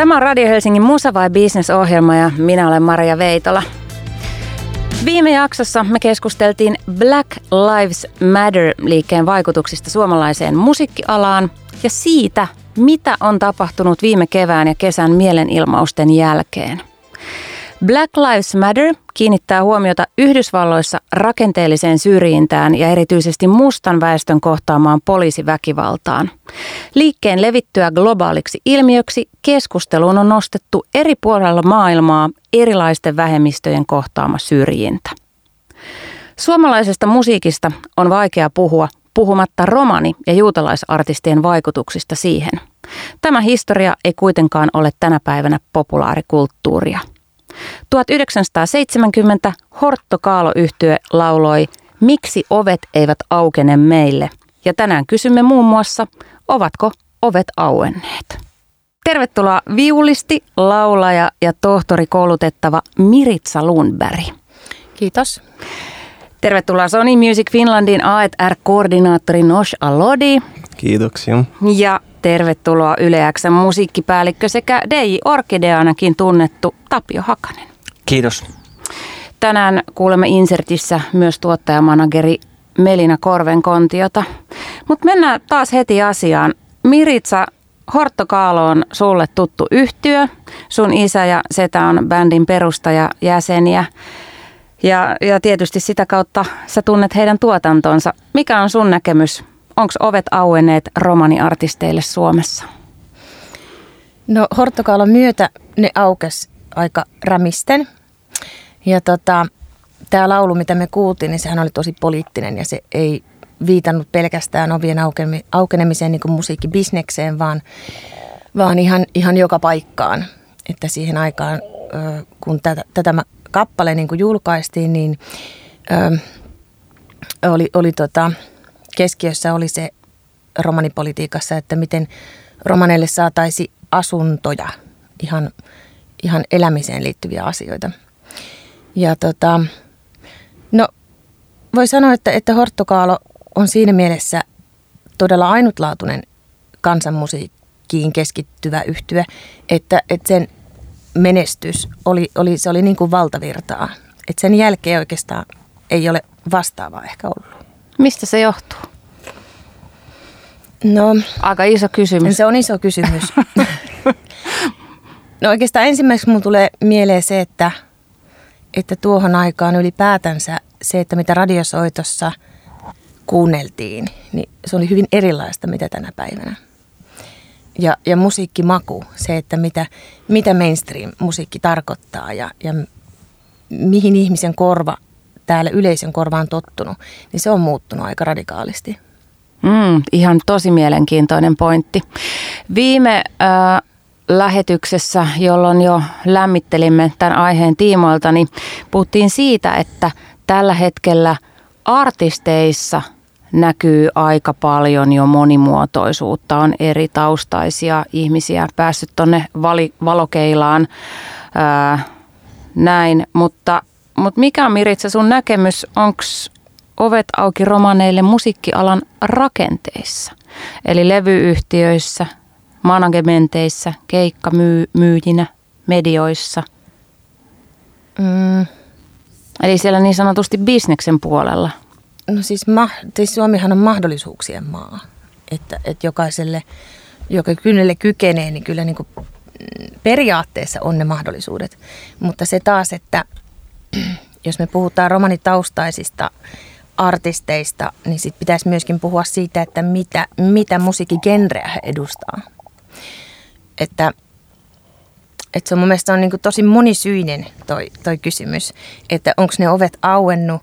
Tämä on Radio Helsingin Musa vai Business ohjelma ja minä olen Maria Veitola. Viime jaksossa me keskusteltiin Black Lives Matter-liikkeen vaikutuksista suomalaiseen musiikkialaan ja siitä, mitä on tapahtunut viime kevään ja kesän mielenilmausten jälkeen. Black Lives Matter kiinnittää huomiota Yhdysvalloissa rakenteelliseen syrjintään ja erityisesti mustan väestön kohtaamaan poliisiväkivaltaan. Liikkeen levittyä globaaliksi ilmiöksi keskusteluun on nostettu eri puolella maailmaa erilaisten vähemmistöjen kohtaama syrjintä. Suomalaisesta musiikista on vaikea puhua puhumatta romani- ja juutalaisartistien vaikutuksista siihen. Tämä historia ei kuitenkaan ole tänä päivänä populaarikulttuuria. 1970 Hortto Kaalo yhtye lauloi Miksi ovet eivät aukene meille? Ja tänään kysymme muun muassa, ovatko ovet auenneet? Tervetuloa viulisti, laulaja ja tohtori koulutettava Miritsa Lundberg. Kiitos. Tervetuloa Sony Music Finlandin A&R-koordinaattori Nosh Alodi. Kiitoksia. Ja tervetuloa Yle Xn musiikkipäällikkö sekä DJ Orkideanakin tunnettu Tapio Hakanen. Kiitos. Tänään kuulemme Insertissä myös tuottajamanageri Melina Korvenkontiota. Mutta mennään taas heti asiaan. Miritsa, Horttokaalo on sulle tuttu yhtyö. Sun isä ja setä on bändin perustaja jäseniä. Ja, ja tietysti sitä kautta sä tunnet heidän tuotantonsa. Mikä on sun näkemys? Onko ovet auenneet romaniartisteille Suomessa? No Hortokaalon myötä ne aukes aika rämisten. Ja tota, tämä laulu, mitä me kuultiin, niin sehän oli tosi poliittinen ja se ei viitannut pelkästään ovien aukenemiseen niin kuin musiikkibisnekseen, vaan, vaan ihan, ihan joka paikkaan. Että siihen aikaan, kun tätä, tätä kappale niin kuin julkaistiin, niin oli, oli tota, keskiössä oli se romanipolitiikassa, että miten romaneille saataisiin asuntoja, ihan, ihan elämiseen liittyviä asioita. Ja tota, no voi sanoa, että, että Horttokaalo on siinä mielessä todella ainutlaatuinen kansanmusiikkiin keskittyvä yhtyä, että, että sen menestys oli, oli, se oli niin kuin valtavirtaa. Että sen jälkeen oikeastaan ei ole vastaavaa ehkä ollut. Mistä se johtuu? No, Aika iso kysymys. Se on iso kysymys. no oikeastaan ensimmäiseksi mun tulee mieleen se, että, että tuohon aikaan ylipäätänsä se, että mitä radiosoitossa kuunneltiin, niin se oli hyvin erilaista mitä tänä päivänä. Ja, ja musiikkimaku, se, että mitä, mitä mainstream-musiikki tarkoittaa ja, ja mihin ihmisen korva täällä yleisön korvaan tottunut, niin se on muuttunut aika radikaalisti. Mm, ihan tosi mielenkiintoinen pointti. Viime äh, lähetyksessä, jolloin jo lämmittelimme tämän aiheen tiimoilta, niin puhuttiin siitä, että tällä hetkellä artisteissa näkyy aika paljon jo monimuotoisuutta. On eri taustaisia ihmisiä päässyt tuonne valokeilaan ää, näin, mutta, mutta mikä on Miritsa sun näkemys? Onko ovet auki romaneille musiikkialan rakenteissa? Eli levyyhtiöissä, managementeissa, keikkamyyjinä, medioissa. Mm. Eli siellä niin sanotusti bisneksen puolella. No siis, ma- siis Suomihan on mahdollisuuksien maa. Että, että jokaiselle, joka kynnelle kykenee, niin kyllä niin kuin periaatteessa on ne mahdollisuudet. Mutta se taas, että jos me puhutaan romanitaustaisista artisteista, niin sit pitäisi myöskin puhua siitä, että mitä, mitä musiikkigenreä he edustaa. Että, että se on mun mielestä on niin tosi monisyinen toi, toi kysymys, että onko ne ovet auennut,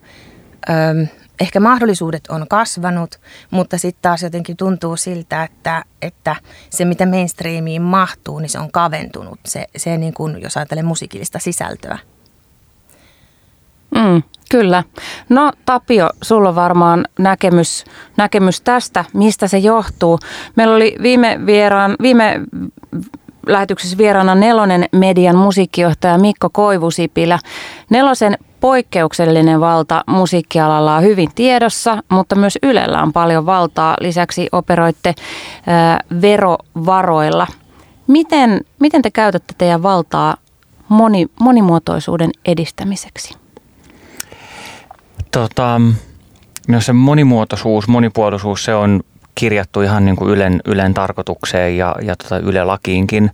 öm, ehkä mahdollisuudet on kasvanut, mutta sitten taas jotenkin tuntuu siltä, että, että se mitä mainstreamiin mahtuu, niin se on kaventunut, se, se niin kuin, jos ajattelee musiikillista sisältöä. Mm, kyllä. No Tapio, sulla on varmaan näkemys, näkemys tästä, mistä se johtuu. Meillä oli viime, vieraan, viime lähetyksessä vieraana Nelonen median musiikkijohtaja Mikko Koivusipilä. Nelosen poikkeuksellinen valta musiikkialalla on hyvin tiedossa, mutta myös Ylellä on paljon valtaa. Lisäksi operoitte ää, verovaroilla. Miten, miten te käytätte teidän valtaa moni, monimuotoisuuden edistämiseksi? Tota, no se monimuotoisuus, monipuolisuus, se on kirjattu ihan niin kuin Ylen, Ylen tarkoitukseen ja, ja tota Yle lakiinkin,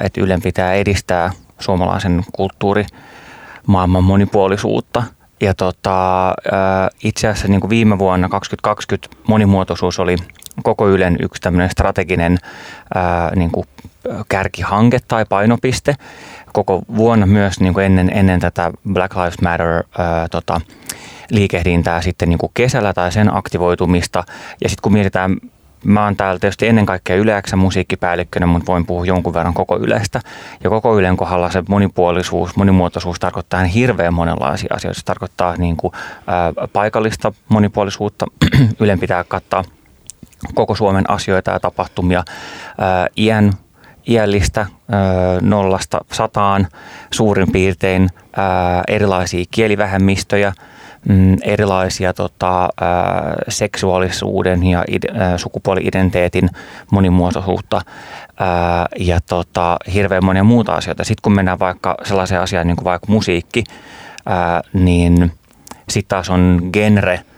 että Ylen pitää edistää suomalaisen kulttuurimaailman monipuolisuutta. Ja tota, itse asiassa niin kuin viime vuonna 2020 monimuotoisuus oli koko Ylen yksi tämmöinen strateginen ää, niin kuin kärkihanke tai painopiste. Koko vuonna myös niin kuin ennen, ennen tätä Black Lives Matter ää, tota, liikehdintää sitten niin kuin kesällä tai sen aktivoitumista. Ja sitten kun mietitään Mä oon täällä tietysti ennen kaikkea yleäksä musiikkipäällikkönä, mutta voin puhua jonkun verran koko Ylestä. Ja koko Ylen kohdalla se monipuolisuus, monimuotoisuus tarkoittaa hirveän monenlaisia asioita. Se tarkoittaa niin kuin, ää, paikallista monipuolisuutta. Ylen pitää kattaa koko Suomen asioita ja tapahtumia iän, iällistä nollasta sataan suurin piirtein erilaisia kielivähemmistöjä, mm, erilaisia tota, seksuaalisuuden ja ide, sukupuoli-identiteetin monimuotoisuutta ja tota, hirveän monia muuta asioita. Sitten kun mennään vaikka sellaiseen asiaan niin kuin vaikka musiikki, niin sitten taas on genre –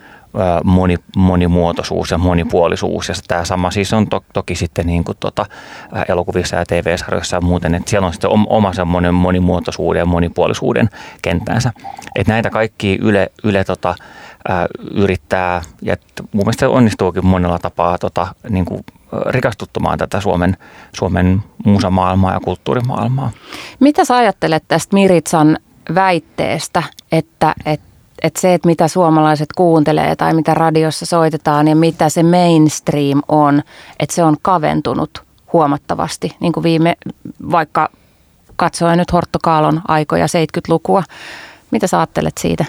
moni, monimuotoisuus ja monipuolisuus. Ja tämä sama siis on to, toki sitten niin kuin tota, elokuvissa ja TV-sarjoissa ja muuten, että siellä on sitten oma semmoinen monimuotoisuuden ja monipuolisuuden kenttänsä. Että näitä kaikki Yle, yle tota, ää, yrittää, ja mun mielestä onnistuukin monella tapaa tota, niin kuin rikastuttamaan tätä Suomen, Suomen musamaailmaa ja kulttuurimaailmaa. Mitä sä ajattelet tästä Miritsan väitteestä, että, että että se, että mitä suomalaiset kuuntelee tai mitä radiossa soitetaan ja mitä se mainstream on, että se on kaventunut huomattavasti, niin kuin viime, vaikka katsoin nyt Hortto Kaalon aikoja 70-lukua. Mitä sä ajattelet siitä?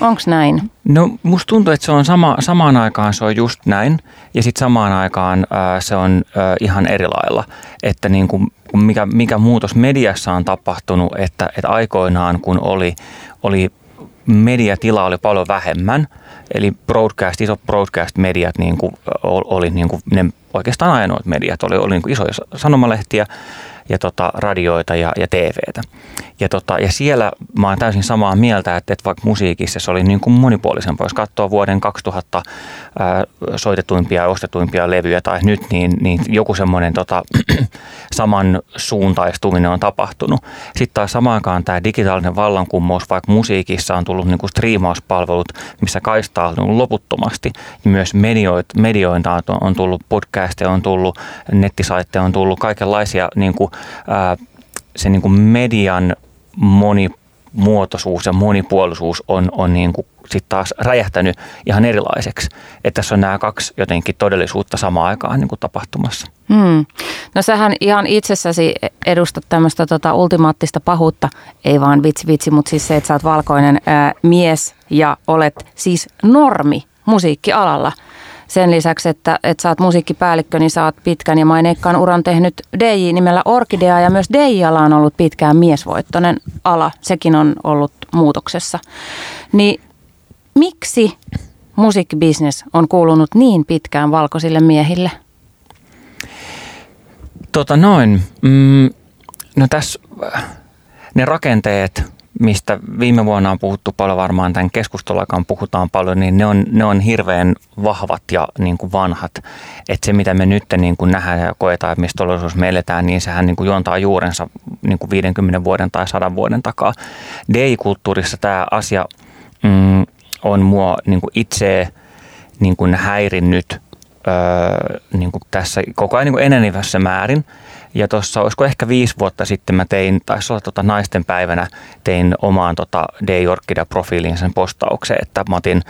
Onko näin? No musta tuntuu, että se on sama, samaan aikaan se on just näin ja sitten samaan aikaan ää, se on ää, ihan eri lailla. Että niin kuin, mikä, mikä muutos mediassa on tapahtunut, että, että aikoinaan kun oli, oli mediatila oli paljon vähemmän, eli broadcast, isot broadcast-mediat niin kuin, oli niin kuin, ne oikeastaan ainoat mediat, oli, oli niin kuin isoja sanomalehtiä, ja tota, radioita ja, ja TVtä. Ja, tota, ja siellä mä oon täysin samaa mieltä, että, että vaikka musiikissa se oli niin kuin monipuolisempaa. Jos katsoo vuoden 2000 ää, soitetuimpia ja ostetuimpia levyjä tai nyt, niin, niin joku semmoinen tota, saman suuntaistuminen on tapahtunut. Sitten taas samaan aikaan tämä digitaalinen vallankumous, vaikka musiikissa on tullut niin kuin striimauspalvelut, missä kaistaa on loputtomasti. Ja myös medioita, medioita on tullut, podcasteja on tullut, nettisaitteja on tullut, kaikenlaisia niin kuin se niin kuin median monimuotoisuus ja monipuolisuus on, on niin kuin sit taas räjähtänyt ihan erilaiseksi. Että tässä on nämä kaksi jotenkin todellisuutta samaan aikaan niin kuin tapahtumassa. Hmm. No sähän ihan itsessäsi edustat tämmöistä tota ultimaattista pahuutta, ei vaan vitsi vitsi, mutta siis se, että sä oot valkoinen ää, mies ja olet siis normi musiikkialalla – sen lisäksi, että, että sä oot musiikkipäällikkö, niin sä oot pitkän ja maineikkaan uran tehnyt DJ nimellä Orkidea ja myös DJ-ala on ollut pitkään miesvoittoinen ala. Sekin on ollut muutoksessa. Niin miksi musiikkibisnes on kuulunut niin pitkään valkoisille miehille? Tota noin. Mm, no tässä ne rakenteet, mistä viime vuonna on puhuttu paljon varmaan tämän keskustelun puhutaan paljon, niin ne on, ne on hirveän vahvat ja niin kuin vanhat. Että se, mitä me nyt niin kuin nähdään ja koetaan, että mistä todellisuus me eletään, niin sehän niin kuin juontaa juurensa niin kuin 50 vuoden tai 100 vuoden takaa. DI-kulttuurissa tämä asia mm, on mua niin kuin itse niin kuin häirinnyt öö, niin kuin tässä koko ajan niin kuin enenevässä määrin – ja tuossa, olisiko ehkä viisi vuotta sitten mä tein, taisi olla tota naisten päivänä, tein omaan tota D. Orkida-profiiliin sen postauksen, että mä otin,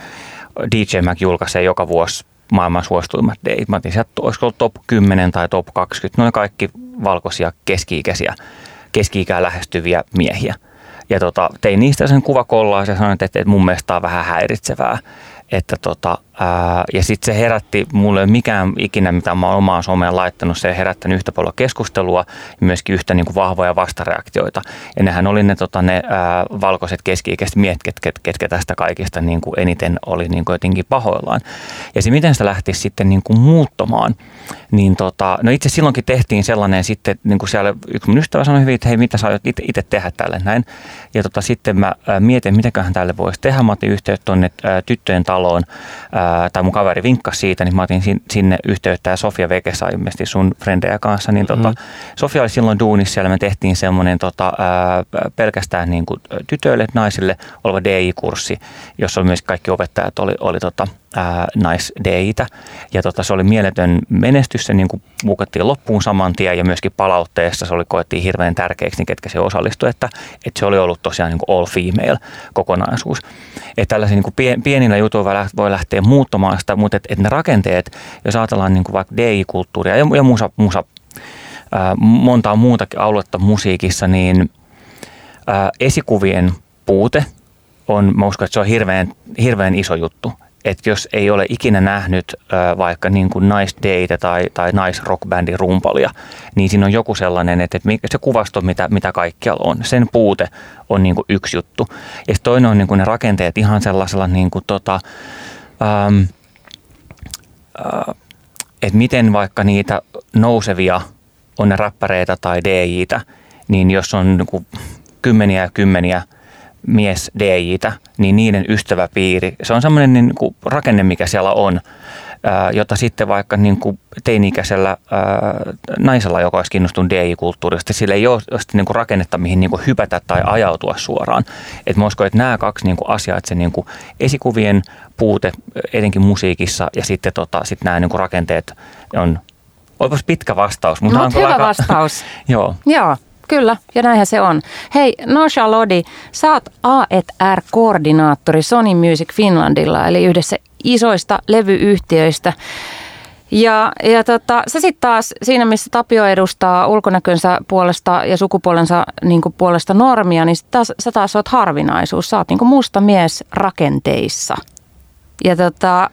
DJ Mac julkaisee joka vuosi maailman suosituimmat date. Mä otin sieltä, olisiko ollut top 10 tai top 20, ne kaikki valkoisia keski-ikäisiä, keski-ikää lähestyviä miehiä. Ja tota, tein niistä sen kuvakollaa ja sanoin, että, että mun mielestä on vähän häiritsevää, että tota, ja sitten se herätti mulle mikään ikinä, mitä mä oon omaan someen laittanut, se herättänyt yhtä paljon keskustelua ja myöskin yhtä niin kuin vahvoja vastareaktioita. Ja nehän oli ne, tota, ne ää, valkoiset keski-ikäiset miehet, ketkä, ketkä tästä kaikista niin kuin eniten oli niin kuin jotenkin pahoillaan. Ja se, miten sitä lähti sitten niin kuin muuttumaan, niin tota, no itse silloinkin tehtiin sellainen sitten, niin kuin siellä yksi mun ystävä sanoi hyvin, että hei, mitä sä aiot itse tehdä tälle näin. Ja tota, sitten mä mietin, mitäköhän tälle voisi tehdä. Mä otin yhteyttä tuonne tyttöjen taloon, ää, tai mun kaveri vinkkasi siitä, niin mä otin sinne yhteyttä ja Sofia Vekesa ilmeisesti sun frendejä kanssa. Niin tota, mm. Sofia oli silloin duunissa siellä, me tehtiin semmoinen tota, ää, pelkästään niin kuin tytöille, naisille oleva DI-kurssi, jossa oli myös kaikki opettajat oli, oli tota, naisdeitä. Ja tota, se oli mieletön menestys, se niin kuin muokattiin loppuun saman tien ja myöskin palautteessa se oli koettiin hirveän tärkeäksi, niin ketkä se osallistui, että, että se oli ollut tosiaan niin all female kokonaisuus. Että tällaisia niin kuin pieninä jutuilla voi lähteä muuttamaan sitä, mutta että, että ne rakenteet, jos ajatellaan niin vaikka DI-kulttuuria ja, ja musa, musa ää, montaa muutakin aluetta musiikissa, niin ää, esikuvien puute on, mä uskon, että se on hirveän, hirveän iso juttu että jos ei ole ikinä nähnyt äh, vaikka niin kuin naisdeitä tai, tai naisrockbändin rumpalia, niin siinä on joku sellainen, että, että se kuvasto, mitä, mitä kaikkialla on, sen puute on niin kuin yksi juttu. Ja toinen on niin kuin ne rakenteet ihan sellaisella, niin kuin tota, ähm, äh, että miten vaikka niitä nousevia on ne räppäreitä tai DJitä, niin jos on niin kuin kymmeniä ja kymmeniä – mies DJitä, niin niiden ystäväpiiri, se on semmoinen niin kuin rakenne, mikä siellä on, jota sitten vaikka niin kuin teini-ikäisellä ää, naisella, joka olisi kiinnostunut DJ-kulttuurista, sillä ei ole niin kuin rakennetta, mihin niin kuin hypätä tai ajautua suoraan. Et mä uskon, että nämä kaksi niin kuin asiaa, että se niin kuin esikuvien puute etenkin musiikissa ja sitten tota, sit nämä niin kuin rakenteet on Olipas pitkä vastaus. Mutta no, hyvä aika... vastaus. Joo. Joo. Kyllä, ja näinhän se on. Hei, Nosha Lodi, sä oot A&R-koordinaattori Sony Music Finlandilla, eli yhdessä isoista levyyhtiöistä. Ja, ja tota, sä sitten taas siinä, missä Tapio edustaa ulkonäkönsä puolesta ja sukupuolensa niin puolesta normia, niin taas, sä taas oot harvinaisuus. Sä oot niin musta mies rakenteissa. Ja tota,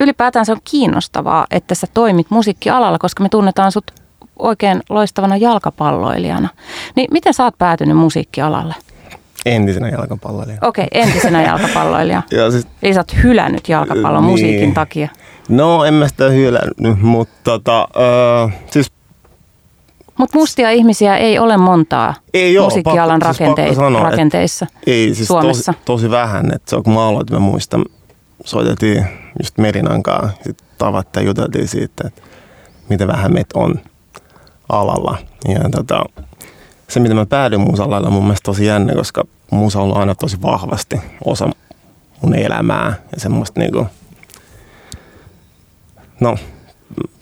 ylipäätään se on kiinnostavaa, että sä toimit musiikkialalla, koska me tunnetaan sut oikein loistavana jalkapalloilijana. Niin miten sä oot päätynyt musiikkialalle? Entisenä jalkapalloilijana. Okei, okay, entisenä jalkapalloilijana. Joo, siis, Eli sä oot hylännyt jalkapallon niin. musiikin takia. No, en mä sitä hylännyt, mutta tota, äh, siis mutta mustia ihmisiä ei ole montaa ei musiikkialan pakko, rakente- siis sanoa, rakenteissa ei, siis Suomessa. Tosi, tosi vähän. Et se on, kun mä aloitin, mä muistan, soiteltiin just Merinan kanssa, sitten tavattiin ja juteltiin siitä, että miten vähän meitä on alalla. Ja tota, se, mitä mä päädyin musalailla, on mun mielestä tosi jännä, koska musa on aina tosi vahvasti osa mun elämää ja semmoista niinku, no,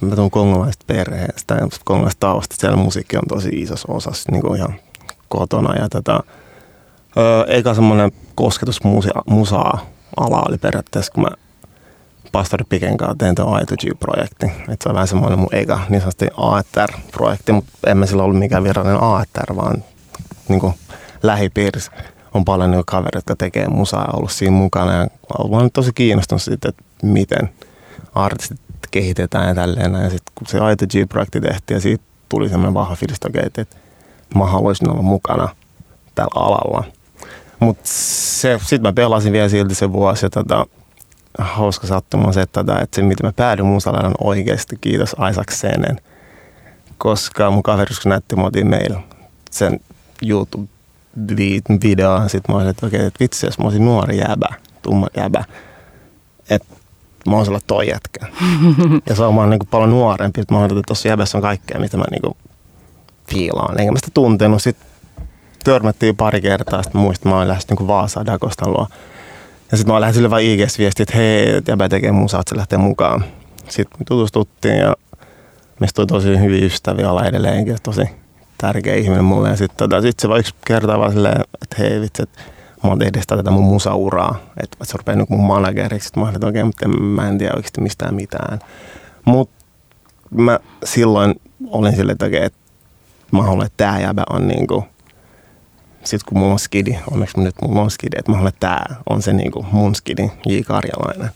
mä tuun kongolaisesta perheestä ja kongolaisesta taustasta. Siellä musiikki on tosi isossa osassa niin ihan kotona. Ja tota, öö, eikä semmoinen kosketus musaa ala oli periaatteessa, kun mä pastori Piken kanssa tein tuon A2G-projekti. Et se on vähän semmoinen mun eikä niin sanotusti AETR-projekti, mutta en mä sillä ollut mikään virallinen AETR, vaan niin kuin lähipiirissä on paljon niin kavereita, jotka tekee musaa ollut siinä mukana. Ja olen tosi kiinnostunut siitä, että miten artistit kehitetään ja tälleen. Ja sitten kun se A2G-projekti tehtiin ja siitä tuli semmoinen vahva fiilis, että mä haluaisin olla mukana tällä alalla. Mutta sitten mä pelasin vielä silti se vuosi ja tota, hauska sattuma on se, että, että se, mitä mä päädyin musalalle on oikeasti kiitos Isaac Senen. Koska mun kaveri, kun näytti, mä otin meillä sen YouTube-videoon, sitten mä olin, että okei, että vitsi, jos mä olisin nuori jäbä, tumma jäbä, että mä oon sellainen toi jätkä. ja se on, mä oon niin paljon nuorempi, että mä oon, että tuossa jäbässä on kaikkea, mitä mä niin fiilaan. Enkä mä sitä tuntenut. Sitten törmättiin pari kertaa, sitten muistin, mä olin lähes niin Vaasaan Dagostan luo ja sitten mä lähdin sille vaan IGS viestiä, että hei, jäbä tekee musaa, että se lähtee mukaan. Sitten me tutustuttiin ja meistä tuli tosi hyviä ystäviä olla edelleenkin, tosi tärkeä ihminen mulle. Ja sitten tota, sit se vaan yksi kerta vaan silleen, että hei vitsi, että mä oon edistää tätä mun musauraa, että se rupeaa nyt mun manageriksi. Sitten mä olin, että okei, mutta mä en tiedä oikeasti mistään mitään. Mutta mä silloin olin silleen, että okei, että mä haluan, että tää jäbä on niinku sitten kun mulla on skidi, onneksi nyt mulla on skidi, että mä että tää on se niinku mun skidi, J. Karjalainen.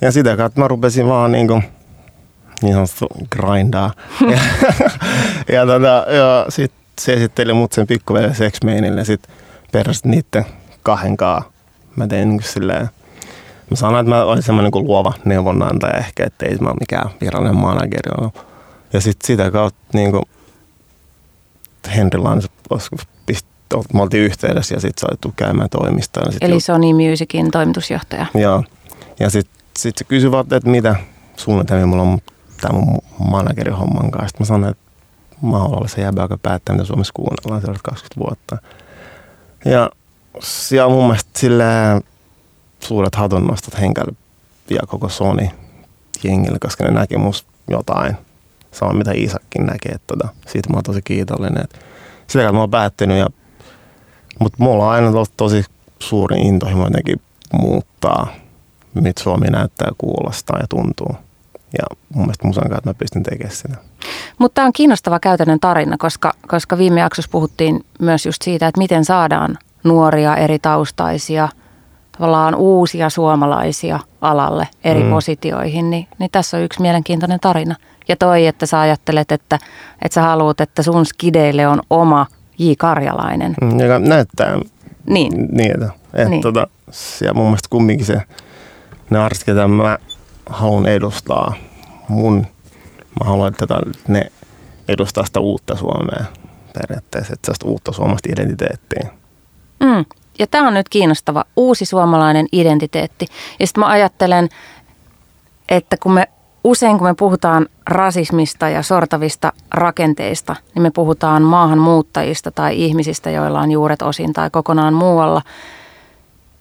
Ja sitä kautta mä rupesin vaan niin kuin, niin sanottu grindaa. ja, ja, tota, ja sit se esitteli mut sen pikkuveli Sex ja sit perästä niitten kahdenkaan mä tein niin silleen, mä sanoin, että mä olin semmoinen niin luova neuvonantaja ehkä, että ei mä ole mikään virallinen manageri ollut. Ja sitten sitä kautta niin kuin Henri Lans me oltiin yhteydessä ja sitten saitu käymään toimistoon. Eli ju- Sony Musicin toimitusjohtaja. Joo. Ja sitten sit se kysyi vaan, että mitä suunnitelmia mulla on tämän mun managerin homman kanssa. Sitten mä sanoin, että mä haluan olla se jäbä, joka päättää, mitä Suomessa kuunnellaan seuraavat 20 vuotta. Ja siellä on mun mielestä silleen suuret hatunnostot Henkälle ja koko Sony jengille, koska ne näki musta jotain. Sama mitä Iisakkin näkee. Että tota, siitä mä oon tosi kiitollinen. Että sitä mä oon päättynyt. Ja, mutta mulla on aina ollut tosi suuri intohimo jotenkin muuttaa, mitä Suomi näyttää, kuulostaa ja tuntuu. Ja mun mielestä musan kanssa mä pystyn tekemään sitä. Mutta tämä on kiinnostava käytännön tarina, koska, koska viime jaksossa puhuttiin myös just siitä, että miten saadaan nuoria, eri taustaisia, tavallaan uusia suomalaisia alalle eri mm. positioihin, niin, niin tässä on yksi mielenkiintoinen tarina. Ja toi, että sä ajattelet, että, että sä haluat, että sun skideille on oma J. Karjalainen. Mm, joka näyttää niin. niitä. Että niin. tota, ja mun mielestä kumminkin se, ne artistit, ketä mä haluan edustaa, mun, mä haluan, että tota, ne edustaa sitä uutta Suomea periaatteessa, että sitä uutta suomalaista identiteettiä. Mm. Ja tämä on nyt kiinnostava uusi suomalainen identiteetti. Ja sitten mä ajattelen, että kun me usein kun me puhutaan rasismista ja sortavista rakenteista, niin me puhutaan maahanmuuttajista tai ihmisistä, joilla on juuret osin tai kokonaan muualla.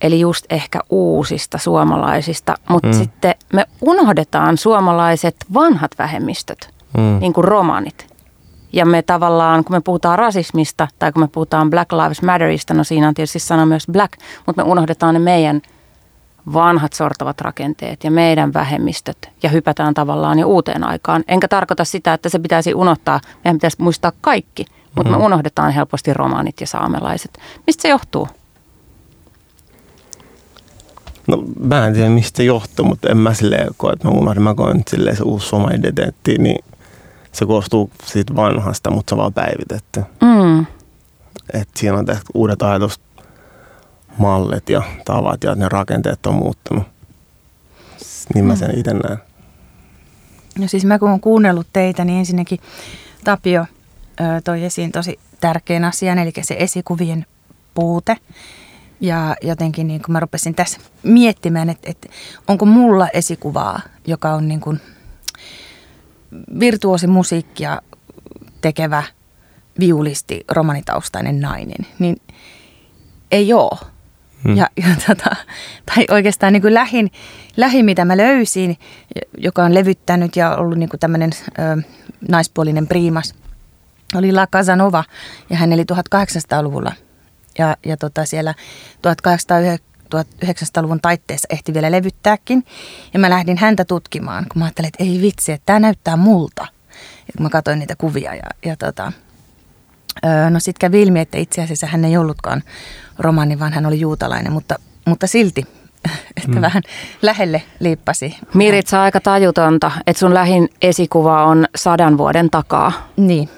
Eli just ehkä uusista suomalaisista, mutta mm. sitten me unohdetaan suomalaiset vanhat vähemmistöt, mm. niin kuin romanit. Ja me tavallaan, kun me puhutaan rasismista tai kun me puhutaan Black Lives Matterista, no siinä on tietysti sana myös black, mutta me unohdetaan ne meidän vanhat sortavat rakenteet ja meidän vähemmistöt ja hypätään tavallaan jo uuteen aikaan. Enkä tarkoita sitä, että se pitäisi unohtaa, meidän pitäisi muistaa kaikki, mutta mm-hmm. me unohdetaan helposti romaanit ja saamelaiset. Mistä se johtuu? No mä en tiedä mistä se johtuu, mutta en mä silleen koe, että mä unohdin. Mä koen silleen se uusi soma identiteetti, niin se koostuu siitä vanhasta, mutta se on vaan päivitetty. Mm. Et siinä on tehty uudet ajatusmallit ja tavat ja ne rakenteet on muuttunut. Niin mä sen mm. itse näen. No siis mä kun olen kuunnellut teitä, niin ensinnäkin Tapio ö, toi esiin tosi tärkeän asian, eli se esikuvien puute. Ja jotenkin niin kun mä rupesin tässä miettimään, että, että onko mulla esikuvaa, joka on niin kuin virtuosimusiikkia tekevä viulisti, romanitaustainen nainen, niin ei ole. Hmm. Ja, ja tota, tai oikeastaan niin kuin lähin, lähin, mitä mä löysin, joka on levyttänyt ja ollut niin kuin tämmöinen naispuolinen priimas, oli La Casanova ja hän eli 1800-luvulla. Ja, ja tota siellä 1809 1900-luvun taitteessa ehti vielä levyttääkin. Ja mä lähdin häntä tutkimaan, kun mä ajattelin, että ei vitsi, että tämä näyttää multa. Ja kun mä katsoin niitä kuvia ja, ja tota, no sitten kävi ilmi, että itse asiassa hän ei ollutkaan romani, vaan hän oli juutalainen, mutta, mutta silti että mm. vähän lähelle liippasi. Mirit, aika tajutonta, että sun lähin esikuva on sadan vuoden takaa. Niin.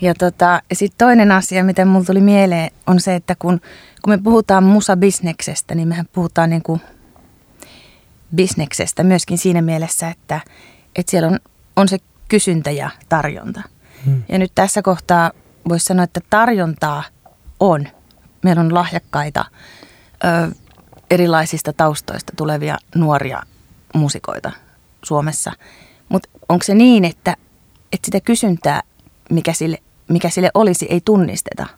Ja tota, sitten toinen asia, mitä mulla tuli mieleen, on se, että kun kun me puhutaan musabisneksestä, niin mehän puhutaan niin kuin bisneksestä myöskin siinä mielessä, että, että siellä on, on se kysyntä ja tarjonta. Hmm. Ja nyt tässä kohtaa voisi sanoa, että tarjontaa on. Meillä on lahjakkaita ö, erilaisista taustoista tulevia nuoria musikoita Suomessa. Mutta onko se niin, että, että sitä kysyntää, mikä sille, mikä sille olisi, ei tunnisteta –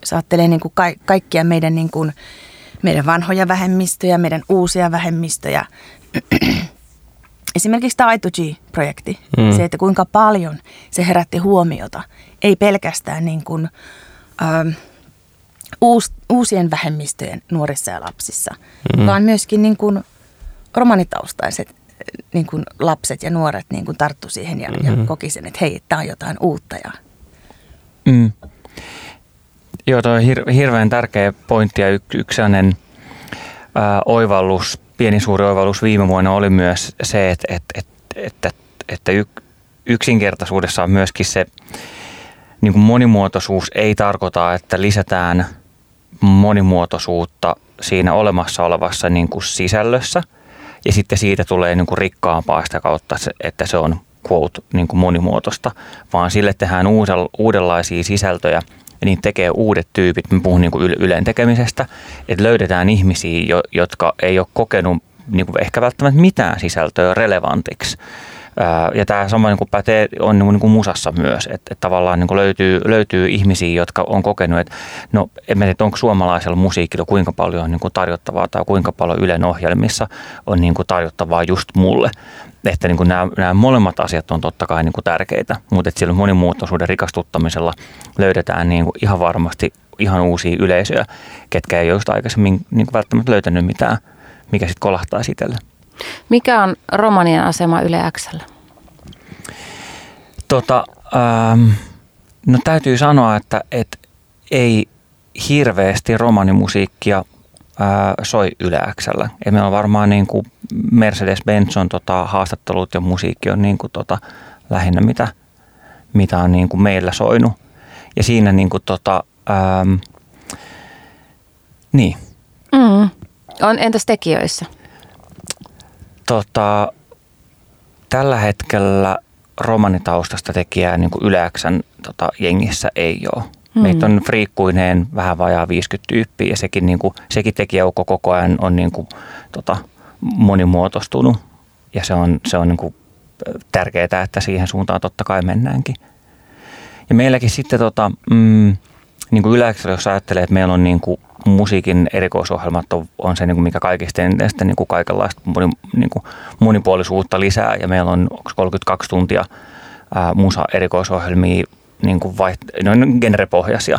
jos ajattelee niin kuin ka- kaikkia meidän, niin kuin, meidän vanhoja vähemmistöjä, meidän uusia vähemmistöjä, esimerkiksi tämä G-projekti, mm. se, että kuinka paljon se herätti huomiota, ei pelkästään niin kuin, ähm, uus, uusien vähemmistöjen nuorissa ja lapsissa, mm. vaan myöskin niin kuin romanitaustaiset niin kuin lapset ja nuoret niin kuin tarttu siihen ja, mm-hmm. ja koki sen, että hei, tämä on jotain uutta. Ja... Mm. Joo, tuo on hir- hirveän tärkeä pointti ja y- yksi sellainen ää, oivallus pieni suuri oivallus viime vuonna oli myös se, että, että, että, että, että yksinkertaisuudessa on myöskin se niin kuin monimuotoisuus ei tarkoita, että lisätään monimuotoisuutta siinä olemassa olevassa niin kuin sisällössä. Ja sitten siitä tulee niin kuin rikkaampaa sitä kautta, että se on quote, niin kuin monimuotoista, vaan sille tehdään uudenlaisia sisältöjä ja niin tekee uudet tyypit. Mä puhun niin kuin yleen tekemisestä, että löydetään ihmisiä, jotka ei ole kokenut niin kuin ehkä välttämättä mitään sisältöä relevantiksi ja tämä sama niin kuin pätee on niin kuin, niin kuin musassa myös, että, että tavallaan niin kuin löytyy, löytyy ihmisiä, jotka on kokenut, että no en tiedä, onko suomalaisella musiikilla kuinka paljon niin kuin tarjottavaa tai kuinka paljon Ylen ohjelmissa on niin kuin tarjottavaa just mulle. Että niin kuin nämä, nämä molemmat asiat on totta kai niin kuin tärkeitä, mutta että sillä monimuotoisuuden rikastuttamisella löydetään niin kuin ihan varmasti ihan uusia yleisöjä, ketkä ei ole just aikaisemmin niin kuin välttämättä löytänyt mitään, mikä sitten kolahtaa itselle. Mikä on romanien asema Yle Xllä? Tota, ähm, no täytyy sanoa, että et ei hirveästi romanimusiikkia äh, soi Yle Xllä. Ja meillä on varmaan niin kuin Mercedes-Benz on tota, haastattelut ja musiikki on niin kuin tota, lähinnä mitä, mitä on niin kuin meillä soinut. Ja siinä niin kuin tota, ähm, niin. Mm. On, entäs tekijöissä? Tota, tällä hetkellä romanitaustasta tekijää niin kuin yleäksän tota, jengissä ei ole. Hmm. Meitä on friikkuineen vähän vajaa 50 tyyppiä ja sekin, niin kuin, sekin tekijäukko koko ajan on niin kuin, tota, monimuotoistunut ja se on, se on niin kuin tärkeää, että siihen suuntaan totta kai mennäänkin. Ja meilläkin sitten tota, mm, niin kuin yleensä, jos ajattelee, että meillä on niin kuin musiikin erikoisohjelmat on, on se, niin kuin mikä kaikista eniten niin kuin kaikenlaista moni, niin kuin monipuolisuutta lisää. Ja meillä on 32 tuntia ää, musa-erikoisohjelmia, niin kuin vaiht, no, genrepohjaisia,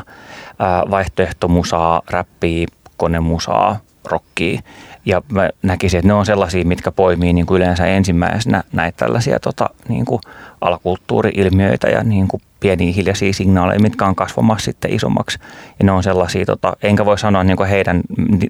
ää, vaihtoehtomusaa, räppiä, konemusaa, rockia. Ja mä näkisin, että ne on sellaisia, mitkä poimii niin kuin yleensä ensimmäisenä näitä tällaisia tota, niin kuin alakulttuuri-ilmiöitä ja niin kuin pieniä hiljaisia signaaleja, mitkä on kasvamassa sitten isommaksi. Ja ne on sellaisia, tota, enkä voi sanoa niin heidän,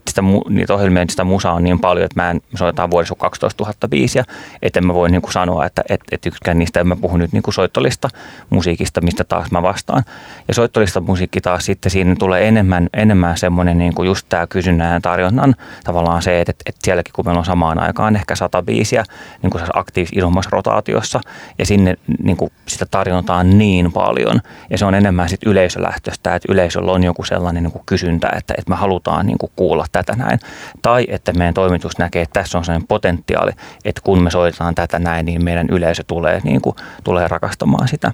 sitä, niitä ohjelmia, sitä musaa on niin paljon, että mä en, soitetaan vuodessa 12 005 ja että mä voi niin kuin sanoa, että et, et yksikään niistä, en mä puhu nyt niin kuin soittolista musiikista, mistä taas mä vastaan. Ja soittolista musiikki taas sitten siinä tulee enemmän, enemmän semmoinen niin kuin just tämä kysynnän ja tarjonnan tavallaan se, että, että sielläkin kun meillä on samaan aikaan ehkä 105 niin kuin aktiivisessa isommassa rotaatiossa ja sinne niin kuin sitä tarjontaa niin paljon ja se on enemmän sit yleisölähtöistä, että yleisöllä on joku sellainen niin kuin kysyntä, että, että me halutaan niin kuin kuulla tätä näin. Tai että meidän toimitus näkee, että tässä on sellainen potentiaali, että kun me soitetaan tätä näin, niin meidän yleisö tulee, niin kuin, tulee rakastamaan sitä.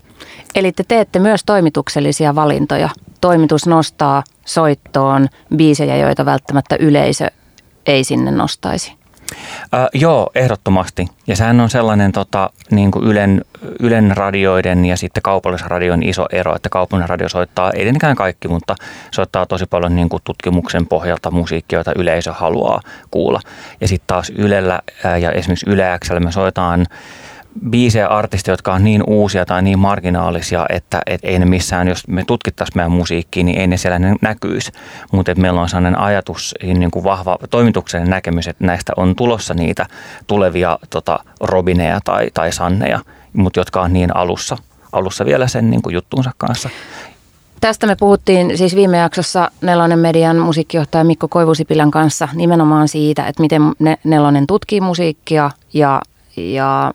Eli te teette myös toimituksellisia valintoja. Toimitus nostaa soittoon biisejä, joita välttämättä yleisö ei sinne nostaisi. Äh, joo, ehdottomasti. Ja sehän on sellainen tota, niin kuin Ylen, Ylen radioiden ja sitten kaupallisen radion iso ero, että kaupallinen radio soittaa, ei tietenkään kaikki, mutta soittaa tosi paljon niin kuin tutkimuksen pohjalta musiikkia, jota yleisö haluaa kuulla. Ja sitten taas Ylellä ja esimerkiksi Yle me soitaan biisejä artisteja, jotka on niin uusia tai niin marginaalisia, että et ei ne missään, jos me tutkittaisiin meidän musiikkia, niin ei ne siellä näkyisi. Mutta meillä on sellainen ajatus, niin kuin vahva toimituksen näkemys, että näistä on tulossa niitä tulevia tota, Robineja tai, tai Sanneja, mutta jotka on niin alussa, alussa vielä sen niin kuin juttuunsa kanssa. Tästä me puhuttiin siis viime jaksossa Nelonen Median musiikkijohtaja Mikko Koivusipilän kanssa nimenomaan siitä, että miten Nelonen tutkii musiikkia ja, ja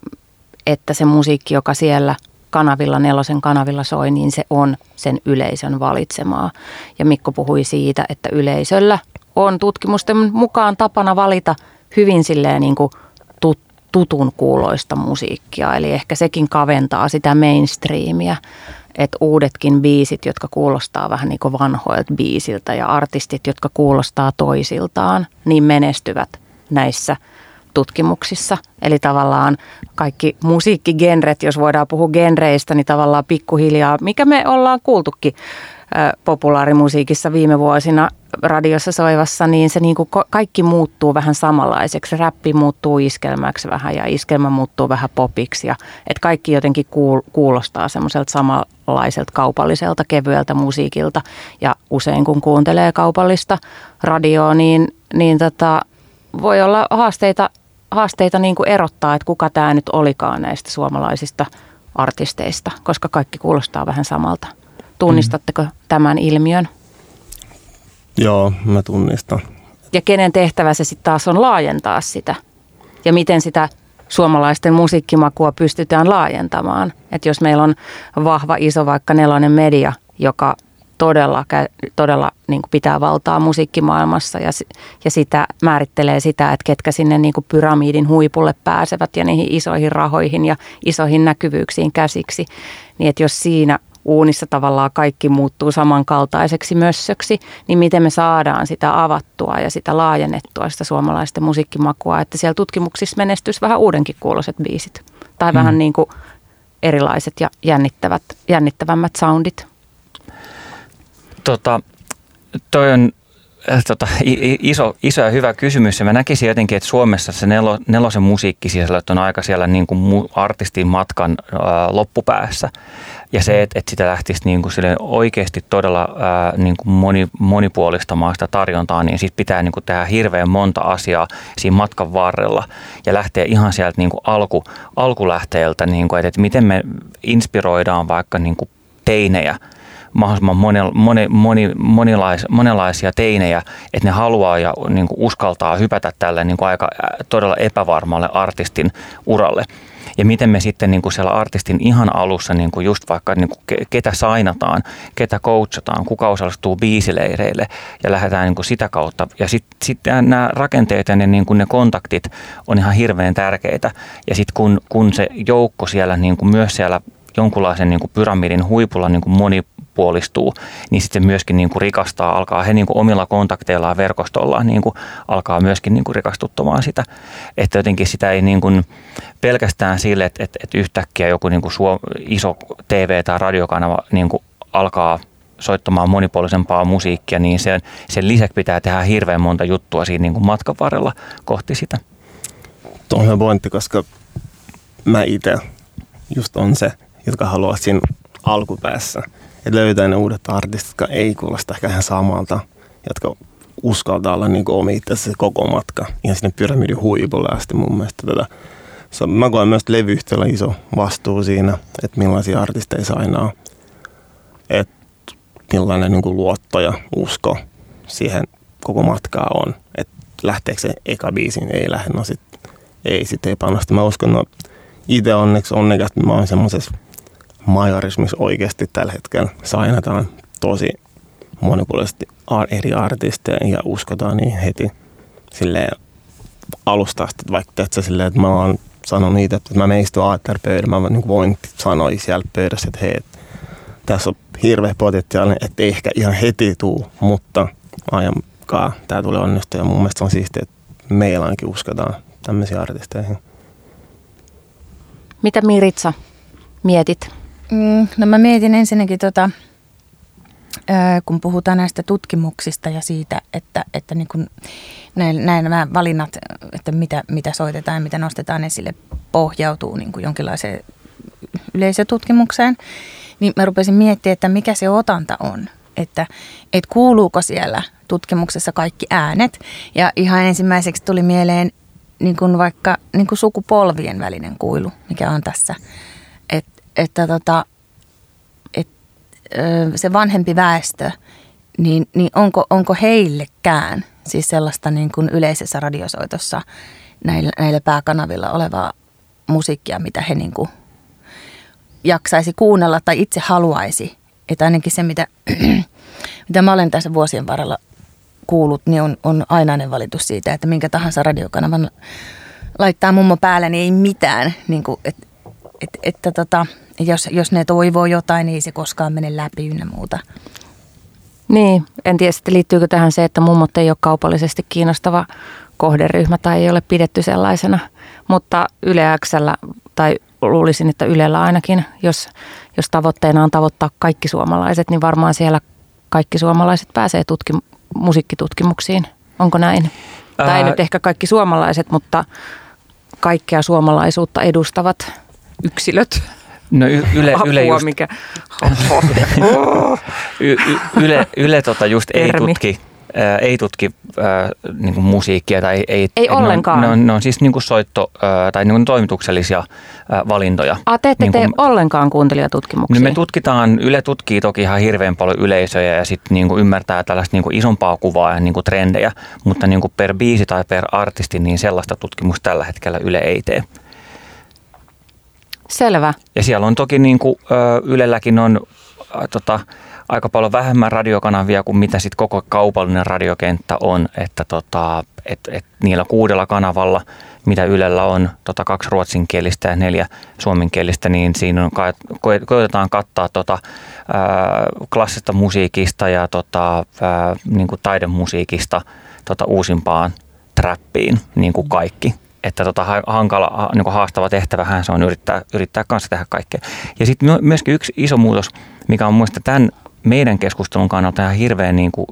että se musiikki, joka siellä kanavilla, nelosen kanavilla soi, niin se on sen yleisön valitsemaa. Ja Mikko puhui siitä, että yleisöllä on tutkimusten mukaan tapana valita hyvin silleen niin kuin tutun kuuloista musiikkia. Eli ehkä sekin kaventaa sitä mainstreamia, että uudetkin biisit, jotka kuulostaa vähän niin kuin vanhoilta biisiltä ja artistit, jotka kuulostaa toisiltaan, niin menestyvät näissä – tutkimuksissa. Eli tavallaan kaikki musiikkigenret, jos voidaan puhua genreistä, niin tavallaan pikkuhiljaa, mikä me ollaan kuultukin populaarimusiikissa viime vuosina radiossa soivassa, niin se niin kuin kaikki muuttuu vähän samanlaiseksi. Räppi muuttuu iskelmäksi vähän ja iskelmä muuttuu vähän popiksi. Ja, että kaikki jotenkin kuulostaa semmoiselta samanlaiselta kaupalliselta, kevyeltä musiikilta. Ja usein kun kuuntelee kaupallista radioa, niin, niin tota, voi olla haasteita, haasteita niin kuin erottaa, että kuka tämä nyt olikaan näistä suomalaisista artisteista, koska kaikki kuulostaa vähän samalta. Tunnistatteko mm. tämän ilmiön? Joo, mä tunnistan. Ja kenen tehtävä se sitten taas on laajentaa sitä? Ja miten sitä suomalaisten musiikkimakua pystytään laajentamaan? Että jos meillä on vahva iso vaikka nelonen media, joka todella, todella niin kuin pitää valtaa musiikkimaailmassa ja, ja sitä määrittelee sitä, että ketkä sinne niin kuin pyramidin huipulle pääsevät ja niihin isoihin rahoihin ja isoihin näkyvyyksiin käsiksi. Niin että jos siinä uunissa tavallaan kaikki muuttuu samankaltaiseksi mössöksi, niin miten me saadaan sitä avattua ja sitä laajennettua sitä suomalaisten musiikkimakua, että siellä tutkimuksissa menestys vähän uudenkin kuuloiset biisit tai mm. vähän niin kuin erilaiset ja jännittävät, jännittävämmät soundit. Tota, toi on äh, tota, iso, iso ja hyvä kysymys. Ja mä näkisin jotenkin, että Suomessa se nelo, nelosen musiikkisisällöt on aika siellä niin kuin artistin matkan ää, loppupäässä. Ja se, että, että sitä lähtisi niin kuin oikeasti todella ää, niin kuin moni, monipuolistamaan sitä tarjontaa, niin siitä pitää niin kuin tehdä hirveän monta asiaa siinä matkan varrella. Ja lähteä ihan sieltä niin kuin alku, alkulähteeltä, niin kuin, että, että miten me inspiroidaan vaikka niin kuin teinejä – mahdollisimman moni, moni, moni, monilais, monenlaisia teinejä, että ne haluaa ja niin kuin uskaltaa hypätä tälle niin kuin aika todella epävarmalle artistin uralle. Ja miten me sitten niin kuin siellä artistin ihan alussa niin kuin just vaikka niin kuin ketä sainataan, ketä coachataan, kuka osallistuu biisileireille ja lähdetään niin kuin sitä kautta. Ja sitten sit nämä rakenteet ja ne, niin kuin ne kontaktit on ihan hirveän tärkeitä. Ja sitten kun, kun se joukko siellä niin kuin myös siellä jonkunlaisen niin kuin pyramidin huipulla niin kuin moni puolistuu, niin sitten myöskin niin kuin rikastaa, alkaa he niin kuin omilla kontakteillaan verkostollaan niin kuin alkaa myöskin niin kuin rikastuttamaan sitä. Että jotenkin sitä ei niin kuin pelkästään sille, että, että, että yhtäkkiä joku niin kuin iso TV- tai radiokanava niin kuin alkaa soittamaan monipuolisempaa musiikkia, niin sen, sen lisäksi pitää tehdä hirveän monta juttua siinä niin kuin matkan varrella kohti sitä. Tuo on hyvä pointti, koska mä itse just on se, jotka haluaa siinä alkupäässä – että löytää ne uudet artistit, jotka ei kuulosta ehkä ihan samalta, jotka uskaltaa olla niin omi itse koko matka ihan sinne pyramidin huipulle asti mun mielestä tätä. So, mä koen myös levyyhtiöllä iso vastuu siinä, että millaisia artisteja sainaa, että millainen niin kuin luotto ja usko siihen koko matkaa on. Että lähteekö se eka biisin, ei lähde, no sit, ei, sit ei panosta. Mä uskon, no itse onneksi onnekas, mä oon semmoisessa majorismissa oikeasti tällä hetkellä sainataan tosi monipuolisesti eri artisteja ja uskotaan niin heti silleen alusta asti, vaikka teetkö silleen, että mä oon sanonut niitä, että mä meistyn aatterpöydän, mä niin voin sanoa siellä pöydässä, että hei, tässä on hirveä potentiaali, että ei ehkä ihan heti tuu, mutta ajankaan tämä tulee onnistua ja mun mielestä on siistiä, että meillä ainakin uskotaan tämmöisiä artisteihin. Mitä Miritsa mietit Mm, no mä mietin ensinnäkin, tota, kun puhutaan näistä tutkimuksista ja siitä, että, että niin kun näin, näin nämä valinnat, että mitä, mitä soitetaan ja mitä nostetaan esille, pohjautuu niin kuin jonkinlaiseen yleisötutkimukseen, niin mä rupesin miettimään, että mikä se otanta on. Että, että kuuluuko siellä tutkimuksessa kaikki äänet. Ja ihan ensimmäiseksi tuli mieleen niin kuin vaikka niin kuin sukupolvien välinen kuilu, mikä on tässä – että tota, et, se vanhempi väestö, niin, niin onko, onko heillekään siis sellaista niin kuin yleisessä radiosoitossa näillä, näillä pääkanavilla olevaa musiikkia, mitä he niin kuin jaksaisi kuunnella tai itse haluaisi. Että ainakin se, mitä, mitä mä olen tässä vuosien varrella kuullut, niin on, on ainainen valitus siitä, että minkä tahansa radiokanavan laittaa mummo päälle, niin ei mitään. Niin kuin, et, et, että tota, jos, jos ne toivoo jotain, niin ei se koskaan mene läpi ynnä muuta. Niin, en tiedä sitten liittyykö tähän se, että mummot ei ole kaupallisesti kiinnostava kohderyhmä tai ei ole pidetty sellaisena. Mutta Yle Xllä, tai luulisin, että Ylellä ainakin, jos, jos tavoitteena on tavoittaa kaikki suomalaiset, niin varmaan siellä kaikki suomalaiset pääsee tutkim- musiikkitutkimuksiin. Onko näin? Ää... Tai ei nyt ehkä kaikki suomalaiset, mutta kaikkea suomalaisuutta edustavat yksilöt. No y- Yle, Apua, yle just, mikä. y- yle, yle tota just ei tutki ää, ei tutki ää, niin kuin musiikkia. Tai ei, Ei on- ollenkaan. Ne on, ne on siis niin kuin soitto ää, tai niin kuin toimituksellisia ää, valintoja. A, te ette Niin tee ollenkaan kuuntelijatutkimuksia? No me tutkitaan, Yle tutkii toki ihan hirveän paljon yleisöjä ja sitten niinku ymmärtää tällaista niinku isompaa kuvaa ja niinku trendejä, mutta niinku per biisi tai per artisti niin sellaista tutkimusta tällä hetkellä Yle ei tee. Selvä. Ja siellä on toki niin kuin, Ylelläkin on ä, tota, aika paljon vähemmän radiokanavia kuin mitä sit koko kaupallinen radiokenttä on, että tota, et, et niillä kuudella kanavalla, mitä Ylellä on, tota, kaksi ruotsinkielistä ja neljä suomenkielistä, niin siinä on, koetetaan kattaa tota, ää, klassista musiikista ja tota, ää, niin kuin taidemusiikista tota, uusimpaan trappiin niin kuin kaikki. Että tota, ha- hankala, ha- niin kuin haastava tehtävähän se on yrittää, yrittää kanssa tehdä kaikkea. Ja sitten myöskin yksi iso muutos, mikä on muista tämän meidän keskustelun kannalta ihan hirveän niin kuin,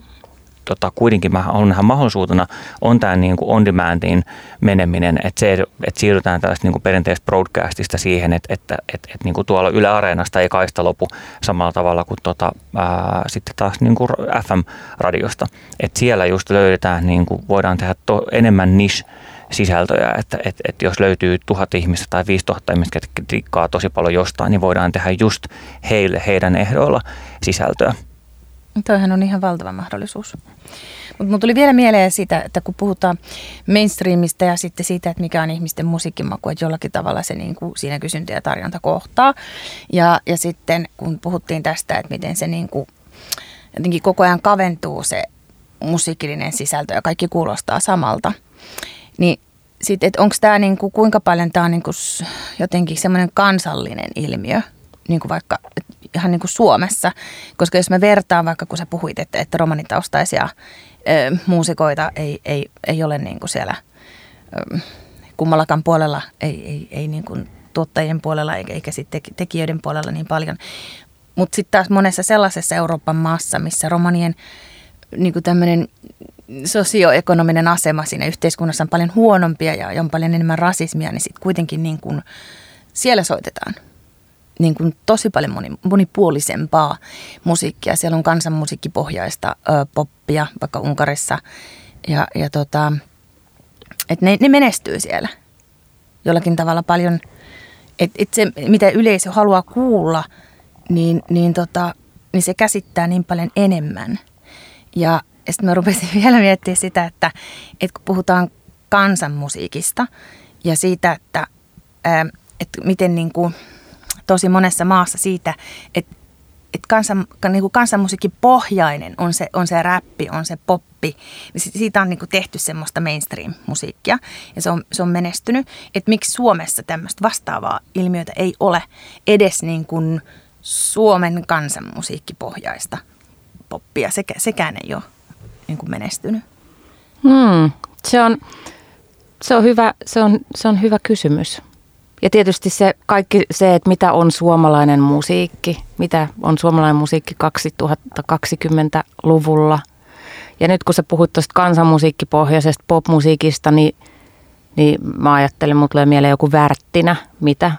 tota, kuitenkin mä haluan nähdä mahdollisuutena, on tämä niin kuin on demandin meneminen, että se, että siirrytään tällaista niin kuin perinteistä broadcastista siihen, että, että, että, että niin kuin tuolla Yle Areenasta ei kaista lopu samalla tavalla kuin tota, ää, sitten taas niin kuin FM-radiosta. Että siellä just löydetään, niin kuin voidaan tehdä to, enemmän niche sisältöjä, että et, et jos löytyy tuhat ihmistä tai 5000 ihmistä, jotka tikkaa tosi paljon jostain, niin voidaan tehdä just heille, heidän ehdoilla sisältöä. Toihan on ihan valtava mahdollisuus. Mutta tuli vielä mieleen sitä, että kun puhutaan mainstreamista ja sitten siitä, että mikä on ihmisten musiikkimaku, että jollakin tavalla se niin kuin siinä kysyntä ja tarjonta kohtaa. Ja, ja sitten kun puhuttiin tästä, että miten se niin kuin jotenkin koko ajan kaventuu se musiikillinen sisältö ja kaikki kuulostaa samalta, niin sitten, että onko tämä niinku, kuinka paljon tämä on niinku jotenkin semmoinen kansallinen ilmiö, niin kuin vaikka ihan niin kuin Suomessa. Koska jos mä vertaan vaikka, kun sä puhuit, että, että romanitaustaisia ö, muusikoita ei, ei, ei ole niin kuin siellä ö, kummallakaan puolella, ei, ei, ei niin kuin tuottajien puolella eikä, eikä sitten tekijöiden puolella niin paljon. Mutta sitten taas monessa sellaisessa Euroopan maassa, missä romanien niin kuin tämmöinen sosioekonominen asema siinä yhteiskunnassa on paljon huonompia ja on paljon enemmän rasismia, niin sitten kuitenkin niin kuin siellä soitetaan niin kuin tosi paljon moni, monipuolisempaa musiikkia. Siellä on kansanmusiikkipohjaista ö, poppia, vaikka Unkarissa. Ja, ja tota, et ne, ne menestyy siellä jollakin tavalla paljon. Että et se, mitä yleisö haluaa kuulla, niin, niin, tota, niin se käsittää niin paljon enemmän. Ja, ja sitten mä rupesin vielä miettimään sitä, että, että kun puhutaan kansanmusiikista ja siitä, että, että miten niin kuin tosi monessa maassa siitä, että, että kansan, niin kuin kansanmusiikin pohjainen on se, on se räppi, on se poppi, niin siitä on niin kuin tehty semmoista mainstream-musiikkia ja se on, se on menestynyt. Että miksi Suomessa tämmöistä vastaavaa ilmiötä ei ole edes niin kuin Suomen kansanmusiikkipohjaista poppia, Sekä, sekään ei ole niin kuin menestynyt. Hmm, se, on, se, on hyvä, se, on, se on hyvä kysymys. Ja tietysti se kaikki se, että mitä on suomalainen musiikki, mitä on suomalainen musiikki 2020-luvulla. Ja nyt kun sä puhut tuosta kansanmusiikkipohjaisesta popmusiikista, niin, niin mä ajattelen, mulla tulee mieleen joku Värttinä, mitä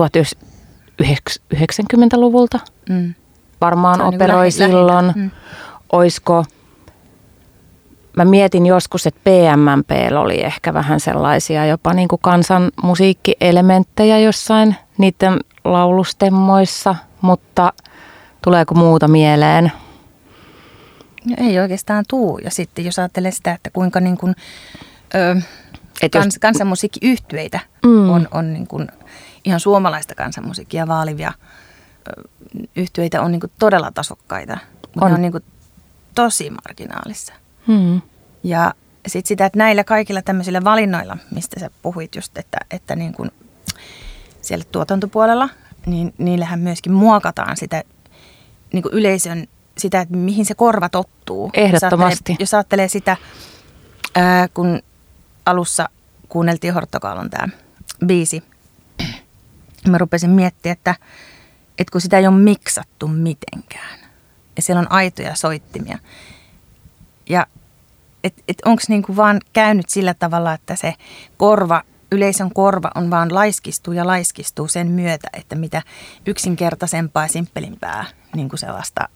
1990-luvulta Mm. varmaan operoi lähi- silloin. lähinnä. Mm. Oisko, mä mietin joskus, että PMMP oli ehkä vähän sellaisia jopa niin kuin kansan musiikkielementtejä jossain niiden laulustemmoissa, mutta tuleeko muuta mieleen? No ei oikeastaan tuu. Ja sitten jos ajattelee sitä, että kuinka niin kuin, ö, Et jos- kans, kansanmusiikkiyhtyeitä Mm. mm. on, on niin kuin ihan suomalaista kansanmusiikkia vaalivia ö, yhtyeitä on niin kuin todella tasokkaita. Mutta On. ne on niin kuin tosi marginaalissa. Hmm. Ja sitten sitä, että näillä kaikilla tämmöisillä valinnoilla, mistä sä puhuit just, että, että niin kuin siellä tuotantopuolella, niin niillähän myöskin muokataan sitä niin kuin yleisön, sitä, että mihin se korva tottuu. Ehdottomasti. Jos ajattelee, jos ajattelee sitä, ää, kun alussa kuunneltiin Hortokaalon tämä biisi, mä rupesin miettimään, että, että kun sitä ei ole miksattu mitenkään, ja siellä on aitoja soittimia, ja että et onko niinku vaan käynyt sillä tavalla, että se korva, yleisön korva on vaan laiskistuu ja laiskistuu sen myötä, että mitä yksinkertaisempaa ja simppelimpää niinku sellaista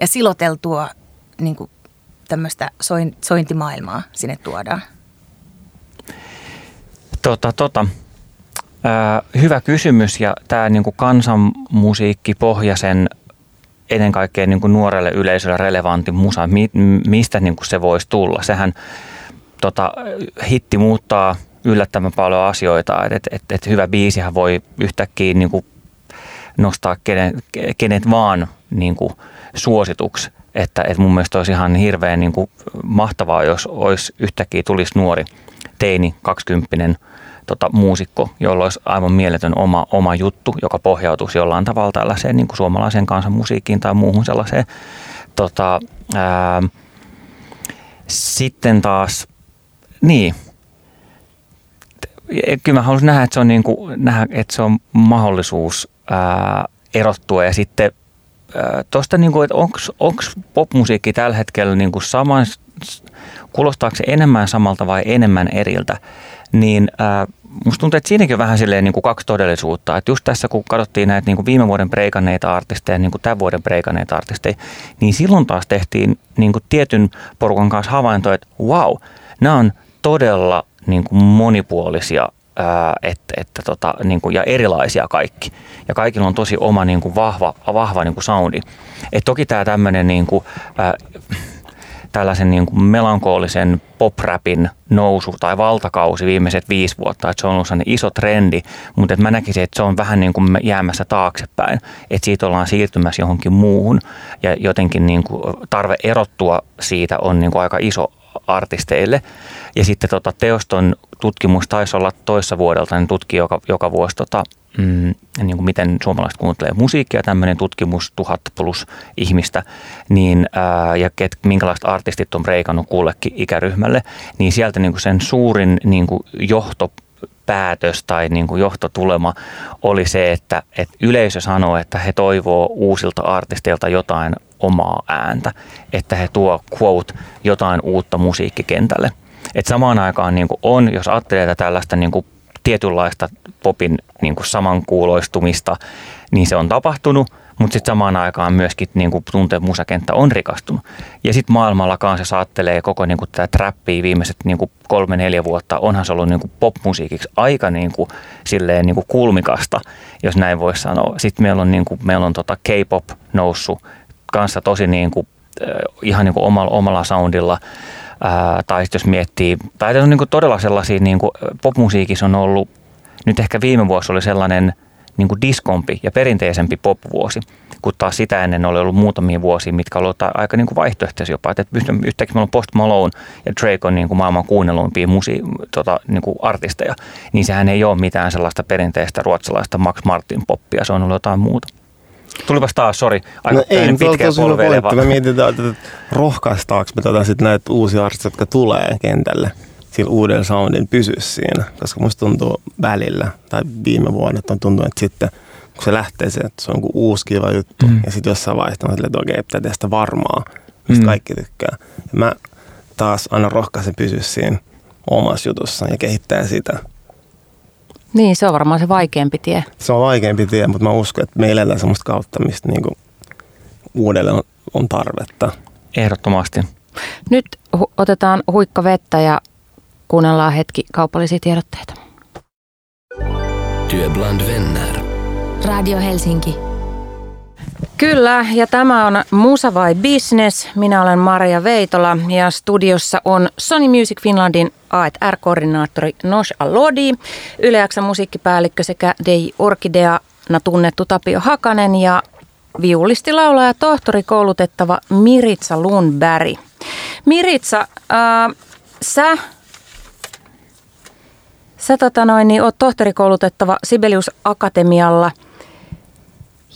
ja siloteltua niinku tämmöistä soin, sointimaailmaa sinne tuodaan? Tota, tota. Hyvä kysymys ja tämä niinku kansanmusiikki pohjaisen ennen kaikkea niinku nuorelle yleisölle relevantti musa, mi, mistä niinku se voisi tulla. Sehän tota, hitti muuttaa yllättävän paljon asioita, että et, et, et hyvä biisihän voi yhtäkkiä niinku nostaa kenet, kenet vaan niinku suosituksi. Että, että mun mielestä olisi ihan hirveän niinku mahtavaa, jos olisi yhtäkkiä tulisi nuori teini, kaksikymppinen tota, muusikko, jolla olisi aivan mieletön oma, oma juttu, joka pohjautuisi jollain tavalla tällaiseen niin kuin suomalaiseen kansanmusiikkiin tai muuhun sellaiseen. Tota, ää, sitten taas, niin, kyllä mä haluaisin nähdä, että se on, niin kuin, nähdä, että se on mahdollisuus ää, erottua. Ja sitten tuosta, niin kuin, että onko popmusiikki tällä hetkellä niin kuin saman, kuulostaako se enemmän samalta vai enemmän eriltä, niin ää, musta tuntuu, että siinäkin on vähän silleen niin kuin kaksi todellisuutta. Että just tässä, kun katsottiin näitä niin kuin viime vuoden preikanneita artisteja, niin tämän vuoden preikanneita artisteja, niin silloin taas tehtiin niin kuin tietyn porukan kanssa havainto, että wow, nämä on todella niin kuin monipuolisia ää, että, että tota, niin kuin, ja erilaisia kaikki. Ja kaikilla on tosi oma niin kuin vahva, vahva niin kuin soundi. Et toki tämä tämmöinen niin kuin, tällaisen niin kuin melankolisen pop-rapin nousu tai valtakausi viimeiset viisi vuotta, että se on ollut sellainen iso trendi, mutta että mä näkisin, että se on vähän niin kuin jäämässä taaksepäin, että siitä ollaan siirtymässä johonkin muuhun. Ja jotenkin niin kuin tarve erottua siitä on niin kuin aika iso artisteille. Ja sitten tota, teoston tutkimus taisi olla toissa vuodelta, niin tutki joka, joka vuosi tota, mm, niin kuin miten suomalaiset kuuntelee musiikkia, tämmöinen tutkimus, tuhat plus ihmistä, niin, ää, ja ket, minkälaiset artistit on breikannut kullekin ikäryhmälle, niin sieltä niin kuin sen suurin niin kuin johto päätös tai niin kuin johtotulema oli se, että, että yleisö sanoo, että he toivoo uusilta artisteilta jotain omaa ääntä, että he tuo quote jotain uutta musiikkikentälle. Et samaan aikaan niin kuin on, jos ajattelee tällaista niin kuin tietynlaista popin niin kuin samankuuloistumista, niin se on tapahtunut, mutta sitten samaan aikaan myöskin niin kuin tuntee musakenttä on rikastunut. Ja sitten maailmalla kanssa saattelee koko niin kuin tätä trappia viimeiset niin kuin kolme-neljä vuotta, onhan se ollut niin kuin popmusiikiksi aika niin kuin, silleen niin kuin kulmikasta, jos näin voisi sanoa. Sitten meillä on, niin kuin, meillä on tota K-pop noussut kanssa tosi niin kuin, ihan niin kuin omalla, omalla soundilla – Ää, tai jos miettii, tai on niin kuin todella sellaisia, niin kuin popmusiikissa on ollut, nyt ehkä viime vuosi oli sellainen niin kuin diskompi ja perinteisempi popvuosi, kun taas sitä ennen oli ollut muutamia vuosia, mitkä olivat aika niin kuin vaihtoehtoisia jopa. Että yhtäkkiä meillä on Post Malone ja Drake on niin kuin maailman kuunnelluimpia musi, tota, niin kuin artisteja, niin sehän ei ole mitään sellaista perinteistä ruotsalaista Max Martin poppia, se on ollut jotain muuta. Tulipas taas, sori, aika no ei, pitkä polveileva. Me mietitään, että rohkaistaanko me tätä sit näitä uusia artisteja, jotka tulee kentälle sillä uuden soundin pysyä siinä. Koska musta tuntuu välillä, tai viime vuonna, että on tuntunut, että sitten kun se lähtee se, että se on uusi kiva juttu, mm. ja sitten jossain vaiheessa on että okei, pitää tehdä sitä varmaa, mistä mm. kaikki tykkää. Ja mä taas annan rohkaisen pysyä siinä omassa jutussa ja kehittää sitä. Niin, se on varmaan se vaikeampi tie. Se on vaikeampi tie, mutta mä uskon, että me eletään sellaista kautta, mistä niinku uudelle on, on tarvetta. Ehdottomasti. Nyt hu- otetaan huikka vettä ja kuunnellaan hetki kaupallisia tiedotteita. Työbland Venner. Radio Helsinki. Kyllä, ja tämä on Musa vai Business. Minä olen Maria Veitola ja studiossa on Sony Music Finlandin A&R-koordinaattori Nosh Alodi, Yleäksä musiikkipäällikkö sekä Dei Orkideana tunnettu Tapio Hakanen ja viulisti laulaja tohtori koulutettava Miritsa Lundberg. Miritsa, äh, sä Sä tota noin, niin oot tohtorikoulutettava Sibelius Akatemialla –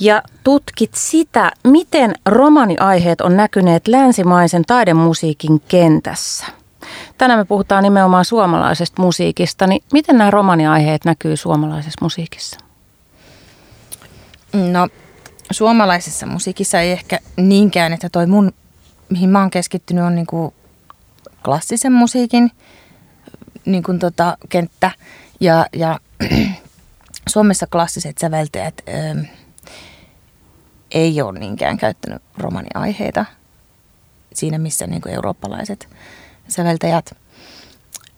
ja tutkit sitä, miten romaniaiheet on näkyneet länsimaisen taidemusiikin kentässä. Tänään me puhutaan nimenomaan suomalaisesta musiikista, niin miten nämä romaniaiheet näkyy suomalaisessa musiikissa? No suomalaisessa musiikissa ei ehkä niinkään, että toi mun, mihin mä oon keskittynyt on niinku klassisen musiikin niin kuin tota, kenttä ja, ja Suomessa klassiset säveltäjät, ei ole niinkään käyttänyt romaniaiheita. siinä, missä niin kuin eurooppalaiset säveltäjät.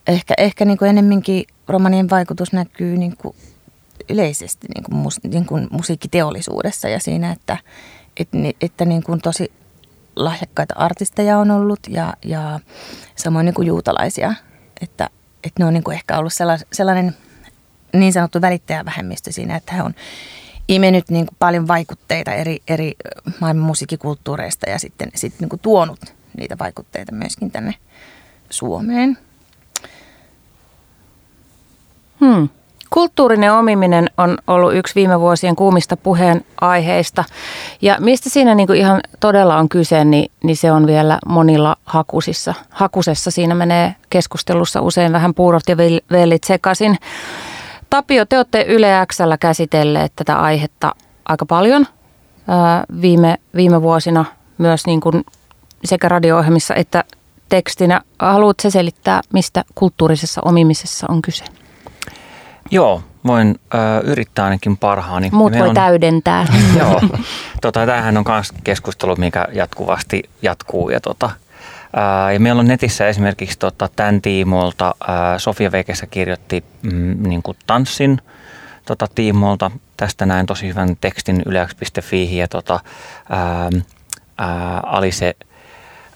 Ehkä, ehkä niin kuin enemmänkin romanien vaikutus näkyy niin kuin yleisesti niin kuin mus, niin kuin musiikkiteollisuudessa ja siinä, että, että, että niin kuin tosi lahjakkaita artisteja on ollut ja, ja samoin niin kuin juutalaisia, että, että ne on niin kuin ehkä ollut sellainen niin sanottu välittäjävähemmistö siinä, että he on imennyt niin kuin paljon vaikutteita eri, eri maailman musiikkikulttuureista ja sitten, sitten niin kuin tuonut niitä vaikutteita myöskin tänne Suomeen. Hmm. Kulttuurinen omiminen on ollut yksi viime vuosien kuumista puheen aiheista. Ja mistä siinä niin kuin ihan todella on kyse, niin, niin se on vielä monilla hakusissa. Hakusessa siinä menee keskustelussa usein vähän puurot ja vellit sekaisin. Tapio, te olette Yle Xllä käsitelleet tätä aihetta aika paljon viime, viime vuosina myös niin kuin sekä radio-ohjelmissa että tekstinä. Haluatko selittää, mistä kulttuurisessa omimisessa on kyse? Joo, voin ö, yrittää ainakin parhaani. Muut voi on, täydentää. Joo, tota, tämähän on myös keskustelu, mikä jatkuvasti jatkuu. Ja, tota, ää, ja meillä on netissä esimerkiksi tota, tämän tiimoilta, ää, Sofia Vekessä kirjoitti mm, niin kuin tanssin tota, tiimoilta. Tästä näin tosi hyvän tekstin yleäks.fi ja tota, ää, ää, Alise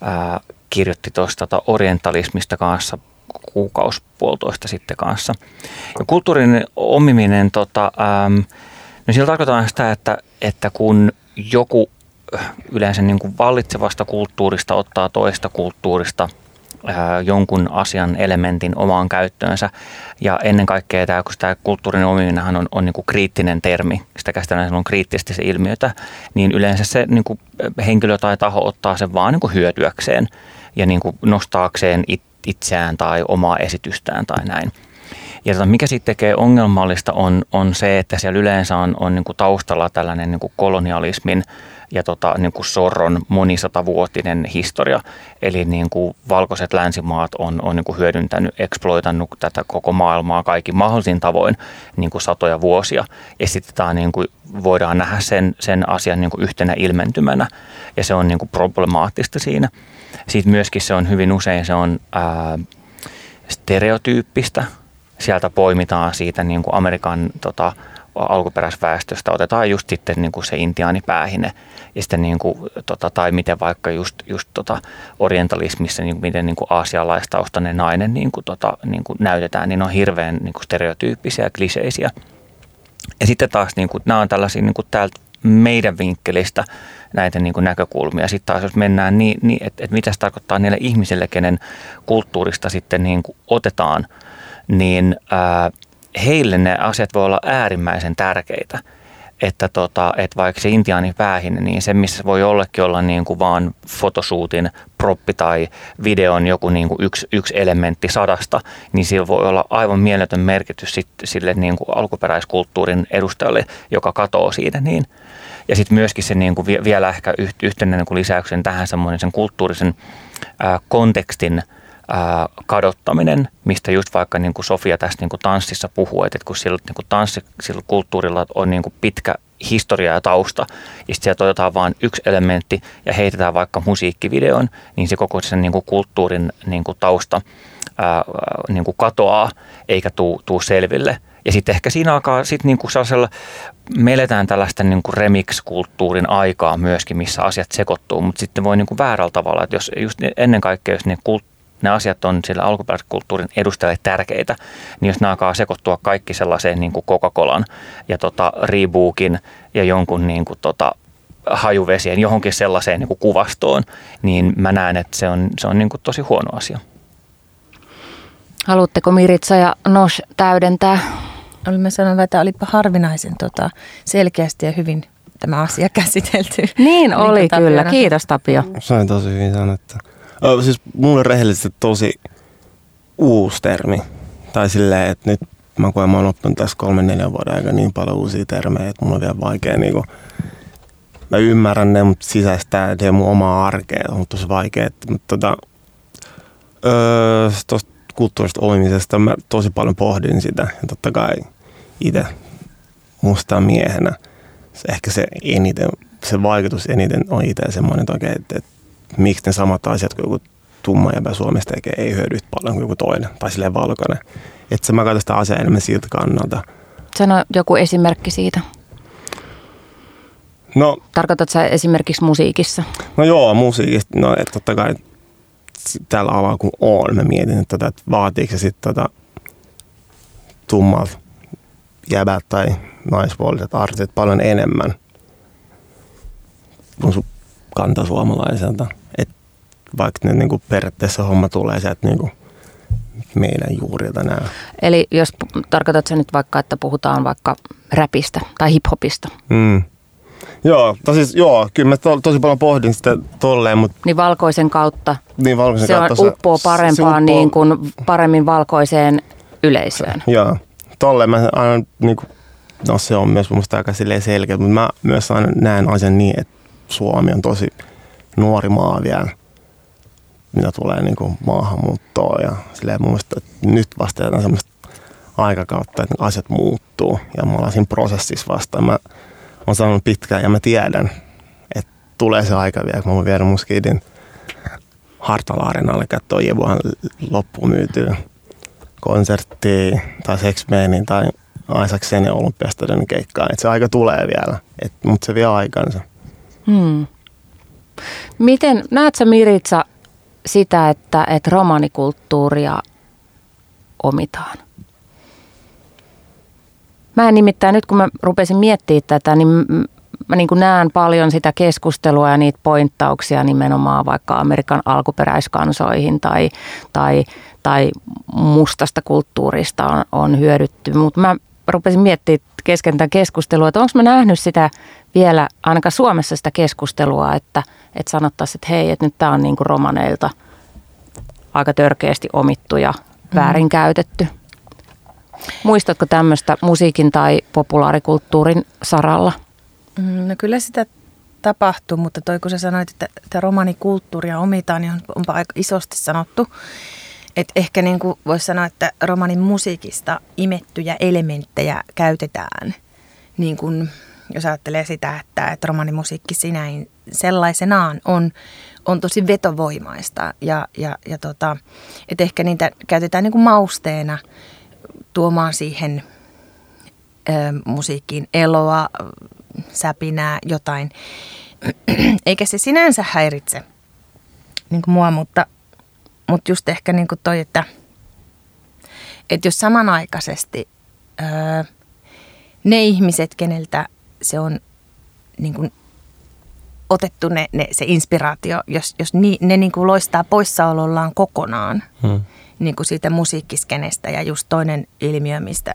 ää, kirjoitti tuosta tota, orientalismista kanssa kuukausi puolitoista sitten kanssa. Ja kulttuurin omiminen, tota, ähm, no sillä tarkoittaa sitä, että, että kun joku äh, yleensä niin kuin vallitsevasta kulttuurista ottaa toista kulttuurista ää, äh, jonkun asian elementin omaan käyttöönsä. Ja ennen kaikkea tämä, kun tämä kulttuurin omiminen on, on niin kuin kriittinen termi, sitä käsitellään on kriittisesti se ilmiötä, niin yleensä se niin kuin henkilö tai taho ottaa sen vaan niin kuin hyötyäkseen ja niin kuin nostaakseen it, itseään tai omaa esitystään tai näin. Ja tota, mikä sitten tekee ongelmallista on, on se, että siellä yleensä on, on niin kuin taustalla tällainen niin kuin kolonialismin ja tota, niin kuin sorron monisatavuotinen historia. Eli niin kuin valkoiset länsimaat on, on niin kuin hyödyntänyt, exploitannut tätä koko maailmaa kaikin mahdollisin tavoin niin kuin satoja vuosia. Ja sitten tämä niin kuin voidaan nähdä sen, sen asian niin kuin yhtenä ilmentymänä ja se on niin kuin problemaattista siinä. Sitten myöskin se on hyvin usein se on ää, stereotyyppistä. Sieltä poimitaan siitä niin kuin Amerikan tota, alkuperäisväestöstä, otetaan just sitten niin kuin se intiaanipäähine ja sitten niin kuin, tota, tai miten vaikka just, just tota, orientalismissa, niin miten niin kuin aasialaistaustainen nainen niin kuin, tota, niin kuin näytetään, niin on hirveän niin kuin stereotyyppisiä ja kliseisiä. Ja sitten taas niin kuin, nämä on tällaisia niin kuin täältä meidän vinkkelistä näitä niin kuin näkökulmia. Sitten taas jos mennään niin, niin että, että mitä se tarkoittaa niille ihmisille, kenen kulttuurista sitten niin kuin otetaan, niin ää, heille ne asiat voi olla äärimmäisen tärkeitä. Että, tota, että vaikka se intiaani päähin, niin se missä voi ollekin olla niin kuin vaan fotosuutin proppi tai videon joku niin kuin yksi, yksi elementti sadasta, niin sillä voi olla aivan mieletön merkitys sit, sille niin kuin alkuperäiskulttuurin edustajalle, joka katoo siitä. Niin, ja sitten myöskin se niin kuin vielä ehkä yhtenä niin kuin lisäyksen tähän semmoinen sen kulttuurisen ää, kontekstin kadottaminen, mistä just vaikka niin kuin Sofia tässä niin kuin tanssissa puhuu, että kun sillä, niin kuin tanssi, sillä kulttuurilla on niin kuin pitkä historia ja tausta, ja sitten sieltä otetaan vain yksi elementti ja heitetään vaikka musiikkivideon, niin se koko sen niin kuin kulttuurin niin kuin tausta ää, niin kuin katoaa eikä tuu, selville. Ja sitten ehkä siinä alkaa sitten niin kuin sellaisella, me eletään tällaista niin kuin remix-kulttuurin aikaa myöskin, missä asiat sekoittuu, mutta sitten voi niin kuin väärällä tavalla, että jos just ennen kaikkea, jos ne, kult, ne asiat on sillä alkuperäiskulttuurin edustajille tärkeitä, niin jos ne alkaa sekoittua kaikki sellaiseen niin kuin Coca-Colan ja tota Reebokin ja jonkun niin kuin tota, hajuvesien johonkin sellaiseen niin kuin kuvastoon, niin mä näen, että se on, se on niin kuin tosi huono asia. Haluatteko Miritsa ja Nos täydentää? Olimme sanoneet, että olipa harvinaisen tota, selkeästi ja hyvin tämä asia käsitelty. Niin oli niin kyllä. Kiitos Tapio. Sain tosi hyvin sanottu. Siis mulle rehellisesti tosi uusi termi. Tai silleen, että nyt mä koen, mä oon oppinut tässä kolmen neljän vuoden aikana niin paljon uusia termejä, että mulla on vielä vaikea niinku, mä ymmärrän ne, mutta sisäistää ne mun omaa arkea. On tosi vaikea. Mutta tota, öö, tosta kulttuurista olemisesta mä tosi paljon pohdin sitä. Ja totta kai itse musta miehenä se ehkä se eniten, se vaikutus eniten on itse semmoinen, että, että miksi ne samat asiat kuin joku tumma ja Suomessa tekee ei hyödy paljon kuin joku toinen tai silleen valkoinen. Että mä katson sitä asiaa enemmän siltä kannalta. Sano joku esimerkki siitä. No, Tarkoitatko sä esimerkiksi musiikissa? no joo, musiikista, no että totta kai tällä alalla kun on, mä mietin, että, tota, että vaatiiko se sitten tota, tummalta jäbät tai naispuoliset artistit paljon enemmän kuin sun kantasuomalaiselta. Vaikka ne niinku periaatteessa homma tulee sieltä niinku meidän juurilta nämä. Eli jos tarkoitat sä nyt vaikka, että puhutaan vaikka räpistä tai hiphopista, Mm. Joo, tosis, joo, kyllä mä to, tosi paljon pohdin sitä tolleen, mutta niin valkoisen kautta niin valkoisen se on, kautta uppoo parempaan, se uppoo- niin kuin paremmin valkoiseen yleisöön. Joo, tolleen mä aina niin kuin, no se on myös mun mielestä aika selkeä, mutta mä myös aina näen asian niin, että Suomi on tosi nuori maa vielä, mitä tulee niin kuin maahanmuuttoon ja silleen mun mielestä nyt vasta jotain semmoista aikakautta, että asiat muuttuu ja mä ollaan siinä prosessissa vasta. Mä oon sanonut pitkään ja mä tiedän, että tulee se aika vielä, kun mä voin viedä mun skidin Hartala Areenalle katsoa Jebuhan loppuun myytyä konserttiin tai Sexmanin tai Aisaksen ja Olympiastadionin keikkaan. Et se aika tulee vielä, mutta se vie aikansa. Hmm. Miten, näet sä Miritsa sitä, että, että romanikulttuuria omitaan? Mä en nimittäin, nyt kun mä rupesin miettimään tätä, niin mä niin näen paljon sitä keskustelua ja niitä pointtauksia nimenomaan vaikka Amerikan alkuperäiskansoihin tai, tai, tai mustasta kulttuurista on, on hyödytty. Mutta mä rupesin miettimään kesken tämän keskustelua, että onko mä nähnyt sitä vielä ainakaan Suomessa sitä keskustelua, että, että sanottaisiin, että hei, että nyt tämä on niin kuin romaneilta aika törkeästi omittu ja väärinkäytetty. Muistatko tämmöistä musiikin tai populaarikulttuurin saralla? Mm, No kyllä sitä tapahtuu, mutta toi kun sä sanoit, että, että romanikulttuuria omitaan, niin on, onpa aika isosti sanottu. Et ehkä niin kuin voisi sanoa, että romanin musiikista imettyjä elementtejä käytetään. Niin kuin, jos ajattelee sitä, että, että romanimusiikki sinäin sellaisenaan on, on tosi vetovoimaista. Ja, ja, ja tota, että ehkä niitä käytetään niin kuin mausteena tuomaan siihen ö, musiikkiin eloa, säpinää, jotain. Eikä se sinänsä häiritse niin kuin mua, mutta, mutta just ehkä niin kuin toi, että, että jos samanaikaisesti öö, ne ihmiset, keneltä se on niin kuin otettu ne, ne, se inspiraatio, jos, jos ni, ne niin kuin loistaa poissaolollaan kokonaan Hmm. niin kuin siitä musiikkiskenestä ja just toinen ilmiö, mistä,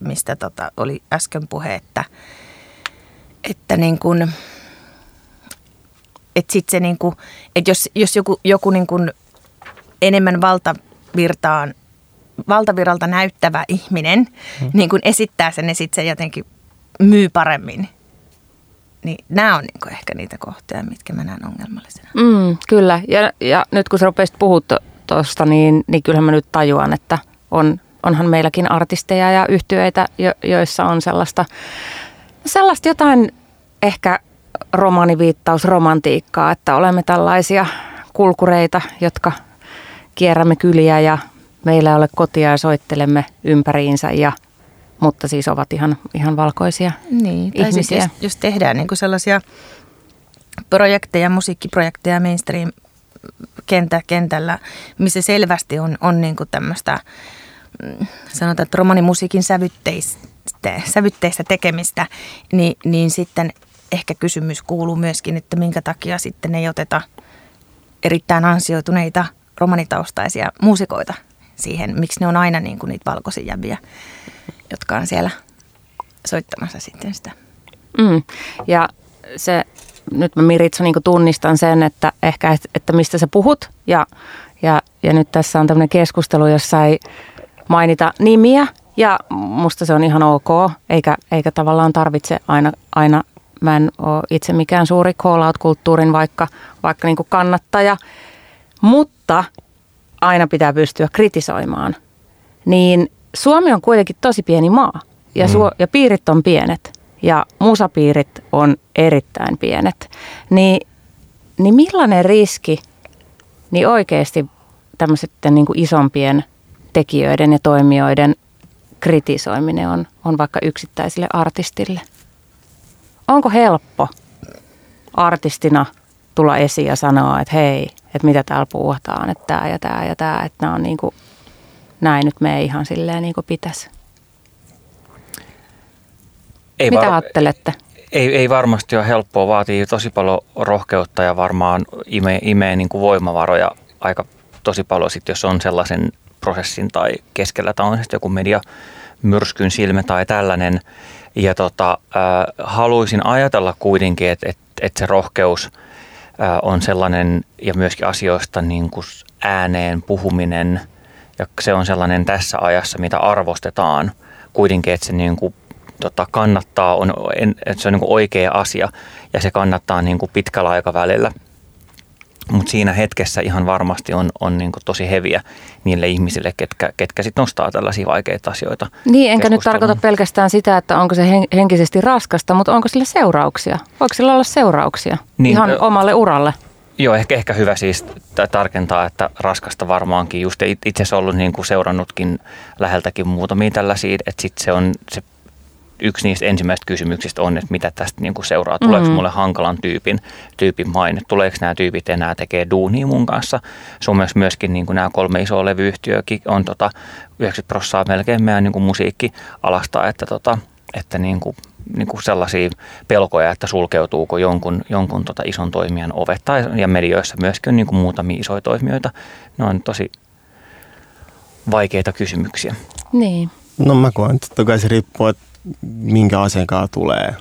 mistä tota oli äsken puhe, että, että niin kuin, että sit se niin kuin, että jos, jos joku, joku niin kuin enemmän valtavirtaan, valtaviralta näyttävä ihminen hmm. niin kuin esittää sen ja sitten se jotenkin myy paremmin, niin nämä on niin ehkä niitä kohtia, mitkä mä näen ongelmallisena. Mm, kyllä, ja, ja nyt kun sä rupesit puhua tuosta, niin, niin kyllähän mä nyt tajuan, että on, onhan meilläkin artisteja ja yhtyeitä, jo, joissa on sellaista, sellaista jotain ehkä romaniviittaus, romantiikkaa, että olemme tällaisia kulkureita, jotka kierrämme kyliä ja meillä ei ole kotia ja soittelemme ympäriinsä, ja, mutta siis ovat ihan, ihan valkoisia Niin, tai siis ihmisiä. jos, jos tehdään niin sellaisia projekteja, musiikkiprojekteja mainstream kentä, kentällä, missä selvästi on, on niin kuin tämmöistä, mm, sanotaan, että romanimusiikin sävytteistä, sävytteistä tekemistä, niin, niin sitten ehkä kysymys kuuluu myöskin, että minkä takia sitten ei oteta erittäin ansioituneita romanitaustaisia muusikoita siihen, miksi ne on aina niin kuin niitä valkoisia jäviä, jotka on siellä soittamassa sitten sitä. Mm. Ja se, nyt mä Miritsa niin tunnistan sen, että ehkä, et- että mistä sä puhut. Ja, ja, ja nyt tässä on tämmöinen keskustelu, jossa ei mainita nimiä. Ja musta se on ihan ok, eikä, eikä tavallaan tarvitse aina, aina mä en ole itse mikään suuri call-out-kulttuurin vaikka, vaikka niin kannattaja. Mutta aina pitää pystyä kritisoimaan. Niin Suomi on kuitenkin tosi pieni maa ja, suo, ja piirit on pienet ja musapiirit on erittäin pienet. Niin niin millainen riski niin oikeasti tämmöisten niin kuin isompien tekijöiden ja toimijoiden kritisoiminen on, on vaikka yksittäisille artistille? Onko helppo artistina tulla esiin ja sanoa, että hei, että mitä täällä puhutaan, että tämä ja tämä ja tämä, että nämä on niin kuin, näin nyt me ei ihan silleen niin kuin pitäisi. Ei mitä var- ajattelette? Ei, ei varmasti ole helppoa, vaatii tosi paljon rohkeutta ja varmaan imee, imee niin kuin voimavaroja aika tosi paljon, sit, jos on sellaisen prosessin tai keskellä tai on joku media myrskyn silmä tai tällainen. Ja tota, äh, haluaisin ajatella kuitenkin, että et, et se rohkeus äh, on sellainen ja myöskin asioista niin kuin ääneen puhuminen ja se on sellainen tässä ajassa, mitä arvostetaan kuitenkin, että se niin kuin tota, kannattaa, on, että se on niin oikea asia ja se kannattaa niin kuin pitkällä aikavälillä. Mutta siinä hetkessä ihan varmasti on, on niin tosi heviä niille ihmisille, ketkä, ketkä sitten nostaa tällaisia vaikeita asioita. Niin, enkä nyt tarkoita pelkästään sitä, että onko se henkisesti raskasta, mutta onko sillä seurauksia? Voiko sillä olla seurauksia niin, ihan ö, omalle uralle? Joo, ehkä, ehkä hyvä siis tarkentaa, että raskasta varmaankin. Just itse asiassa ollut niin kuin seurannutkin läheltäkin muutamia tällaisia, että sitten se on se yksi niistä ensimmäisistä kysymyksistä on, että mitä tästä niin kuin seuraa. Tuleeko mm-hmm. mulle hankalan tyypin, tyypin maine? Tuleeko nämä tyypit enää tekee duunia mun kanssa? Suomessa myöskin niin kuin nämä kolme isoa levyyhtiöäkin on tota, 90 prosenttia melkein meidän niin kuin musiikkialasta, että, tota, että niin kuin, niin kuin sellaisia pelkoja, että sulkeutuuko jonkun, jonkun tota ison toimijan ovet. Tai, ja medioissa myöskin on niin kuin muutamia isoja toimijoita. Ne on tosi vaikeita kysymyksiä. Niin. No mä koen, että toki se riippuu, että minkä asiakkaan tulee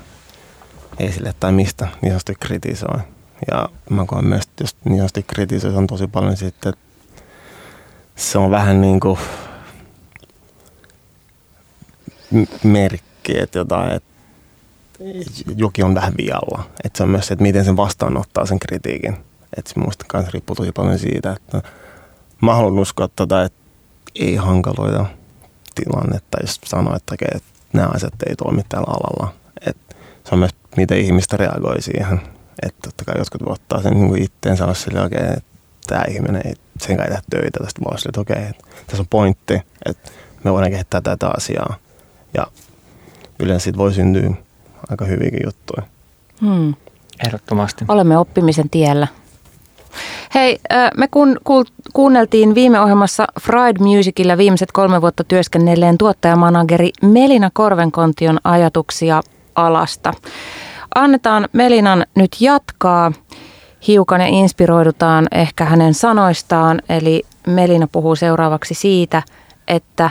esille tai mistä niin sanotusti kritisoi. Ja mä koen myös, että jos niin sanotusti kritisoi, on tosi paljon sitten, että se on vähän niin kuin merkki, että jotain, että jokin on vähän vialla. Että se on myös se, että miten sen vastaanottaa sen kritiikin. Että se muista kanssa riippuu tosi paljon siitä, että mä haluan uskoa tätä, tota, että ei hankaloida tilannetta, jos sanoo, että, että nämä asiat ei toimi tällä alalla. Et se on myös, miten ihmistä reagoi siihen. Että totta kai jotkut ottaa sen niin itteen sanoa sille, okei, että tämä ihminen ei sen kai tehdä töitä tästä vaan sille, että okei, että tässä on pointti, että me voidaan kehittää tätä asiaa. Ja yleensä siitä voi syntyä aika hyviäkin juttuja. Hmm. Ehdottomasti. Olemme oppimisen tiellä. Hei, me kun, kuunneltiin viime ohjelmassa Fried Musicilla viimeiset kolme vuotta työskennelleen tuottajamanageri Melina Korvenkontion ajatuksia alasta. Annetaan Melinan nyt jatkaa hiukan ja inspiroidutaan ehkä hänen sanoistaan. Eli Melina puhuu seuraavaksi siitä, että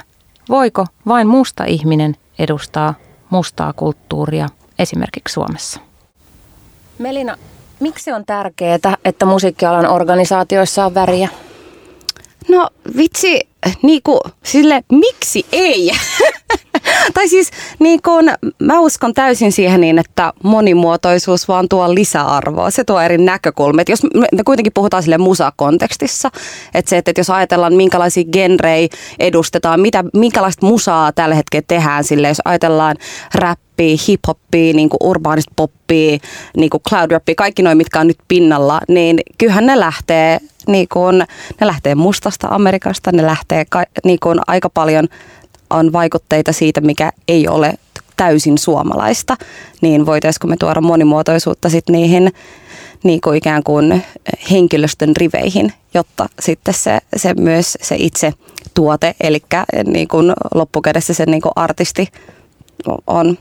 voiko vain musta ihminen edustaa mustaa kulttuuria esimerkiksi Suomessa. Melina, Miksi on tärkeää, että musiikkialan organisaatioissa on väriä? No vitsi, niinku, sille miksi ei? tai siis niin kun, mä uskon täysin siihen niin, että monimuotoisuus vaan tuo lisäarvoa. Se tuo eri näkökulmia. Jos me, me kuitenkin puhutaan sille musakontekstissa, että se, että jos ajatellaan minkälaisia genrejä edustetaan, mitä, minkälaista musaa tällä hetkellä tehdään sille, jos ajatellaan rap hip-hoppia, niin kuin urbaanista poppia, niin kuin cloud rappia, kaikki noin, mitkä on nyt pinnalla, niin kyllähän ne lähtee, niin kuin, ne lähtee mustasta Amerikasta, ne lähtee ka, niin kuin aika paljon on vaikutteita siitä, mikä ei ole täysin suomalaista, niin voitaisiko me tuoda monimuotoisuutta sitten niihin niin kuin ikään kuin henkilöstön riveihin, jotta sitten se, se myös se itse tuote, eli niin kuin loppukädessä se niin kuin artisti on,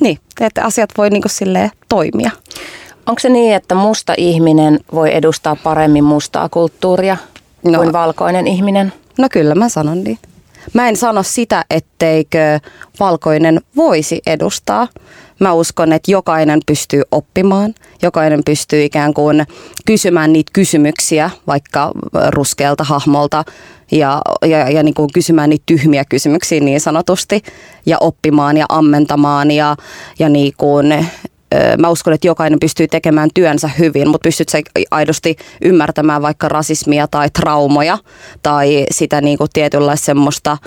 niin, että asiat voi niin kuin toimia. Onko se niin, että musta ihminen voi edustaa paremmin mustaa kulttuuria no, kuin valkoinen ihminen? No kyllä mä sanon niin. Mä en sano sitä, etteikö valkoinen voisi edustaa. Mä uskon, että jokainen pystyy oppimaan, jokainen pystyy ikään kuin kysymään niitä kysymyksiä vaikka ruskealta hahmolta ja, ja, ja niin kuin kysymään niitä tyhmiä kysymyksiä niin sanotusti ja oppimaan ja ammentamaan ja, ja niin kuin, mä uskon, että jokainen pystyy tekemään työnsä hyvin, mutta pystyt sä aidosti ymmärtämään vaikka rasismia tai traumoja tai sitä niin kuin tietynlaista semmoista,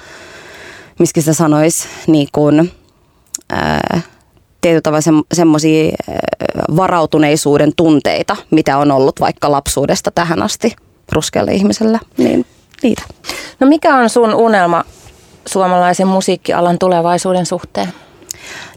miskä se sanoisi, niin kuin, ää, tietyllä tavalla se, semmoisia varautuneisuuden tunteita, mitä on ollut vaikka lapsuudesta tähän asti ruskealle ihmiselle, niin niitä. No mikä on sun unelma suomalaisen musiikkialan tulevaisuuden suhteen?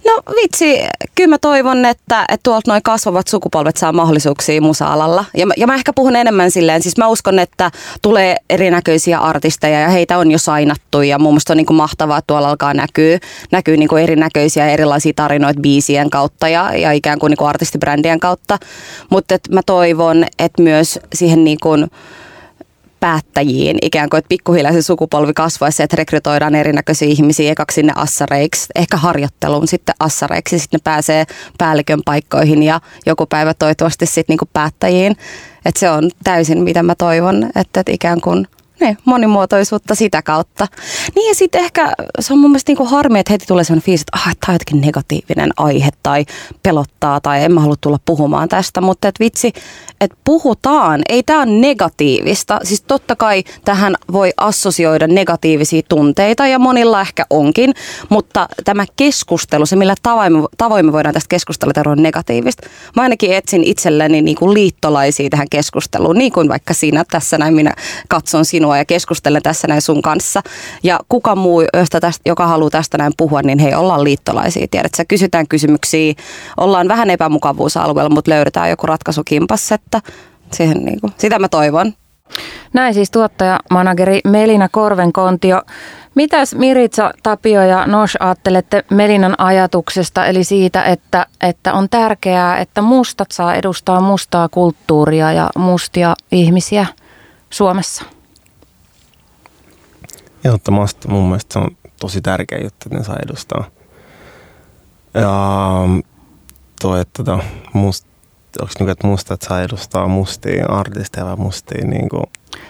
No vitsi, kyllä mä toivon, että, että tuolta noin kasvavat sukupolvet saa mahdollisuuksia musa-alalla. Ja, ja mä ehkä puhun enemmän silleen, siis mä uskon, että tulee erinäköisiä artisteja ja heitä on jo sainattu ja mun mielestä on niin kuin mahtavaa, että tuolla alkaa näkyy, näkyy niin kuin erinäköisiä erilaisia tarinoita biisien kautta ja, ja ikään kuin, niin kuin artistibrändien kautta. Mutta mä toivon, että myös siihen niin kuin, päättäjiin ikään kuin, että pikkuhiljaa se sukupolvi kasvaisi, että rekrytoidaan erinäköisiä ihmisiä ekaksi sinne assareiksi, ehkä harjoitteluun sitten assareiksi, sitten ne pääsee päällikön paikkoihin ja joku päivä toivottavasti sitten niin päättäjiin. Että se on täysin mitä mä toivon, että, että ikään kuin – niin, monimuotoisuutta sitä kautta. Niin ja sitten ehkä se on mun mielestä niinku harmi, että heti tulee sellainen fiilis, että ah, tämä on jotenkin negatiivinen aihe tai pelottaa tai en mä halua tulla puhumaan tästä. Mutta et vitsi, että puhutaan, ei tämä ole negatiivista. Siis totta kai tähän voi assosioida negatiivisia tunteita ja monilla ehkä onkin, mutta tämä keskustelu, se millä tavoin me, tavoin me voidaan tästä keskustella, on negatiivista. Mä ainakin etsin itselleni niinku liittolaisia tähän keskusteluun, niin kuin vaikka siinä tässä näin minä katson sinua sinua ja keskustelen tässä näin sun kanssa. Ja kuka muu, josta tästä, joka haluaa tästä näin puhua, niin hei, ollaan liittolaisia. Tiedät, sä kysytään kysymyksiä, ollaan vähän epämukavuusalueella, mutta löydetään joku ratkaisu kimpassa, että siihen, niin kuin, sitä mä toivon. Näin siis tuottaja, manageri Melina Korvenkontio. Mitäs Miritsa, Tapio ja Nosh ajattelette Melinan ajatuksesta, eli siitä, että, että on tärkeää, että mustat saa edustaa mustaa kulttuuria ja mustia ihmisiä Suomessa? Ehdottomasti mun mielestä se on tosi tärkeä juttu, että ne saa edustaa. Ja toi, että tota, must, onko niin, että mustat saa edustaa mustia artisteja vai mustia niin kuin,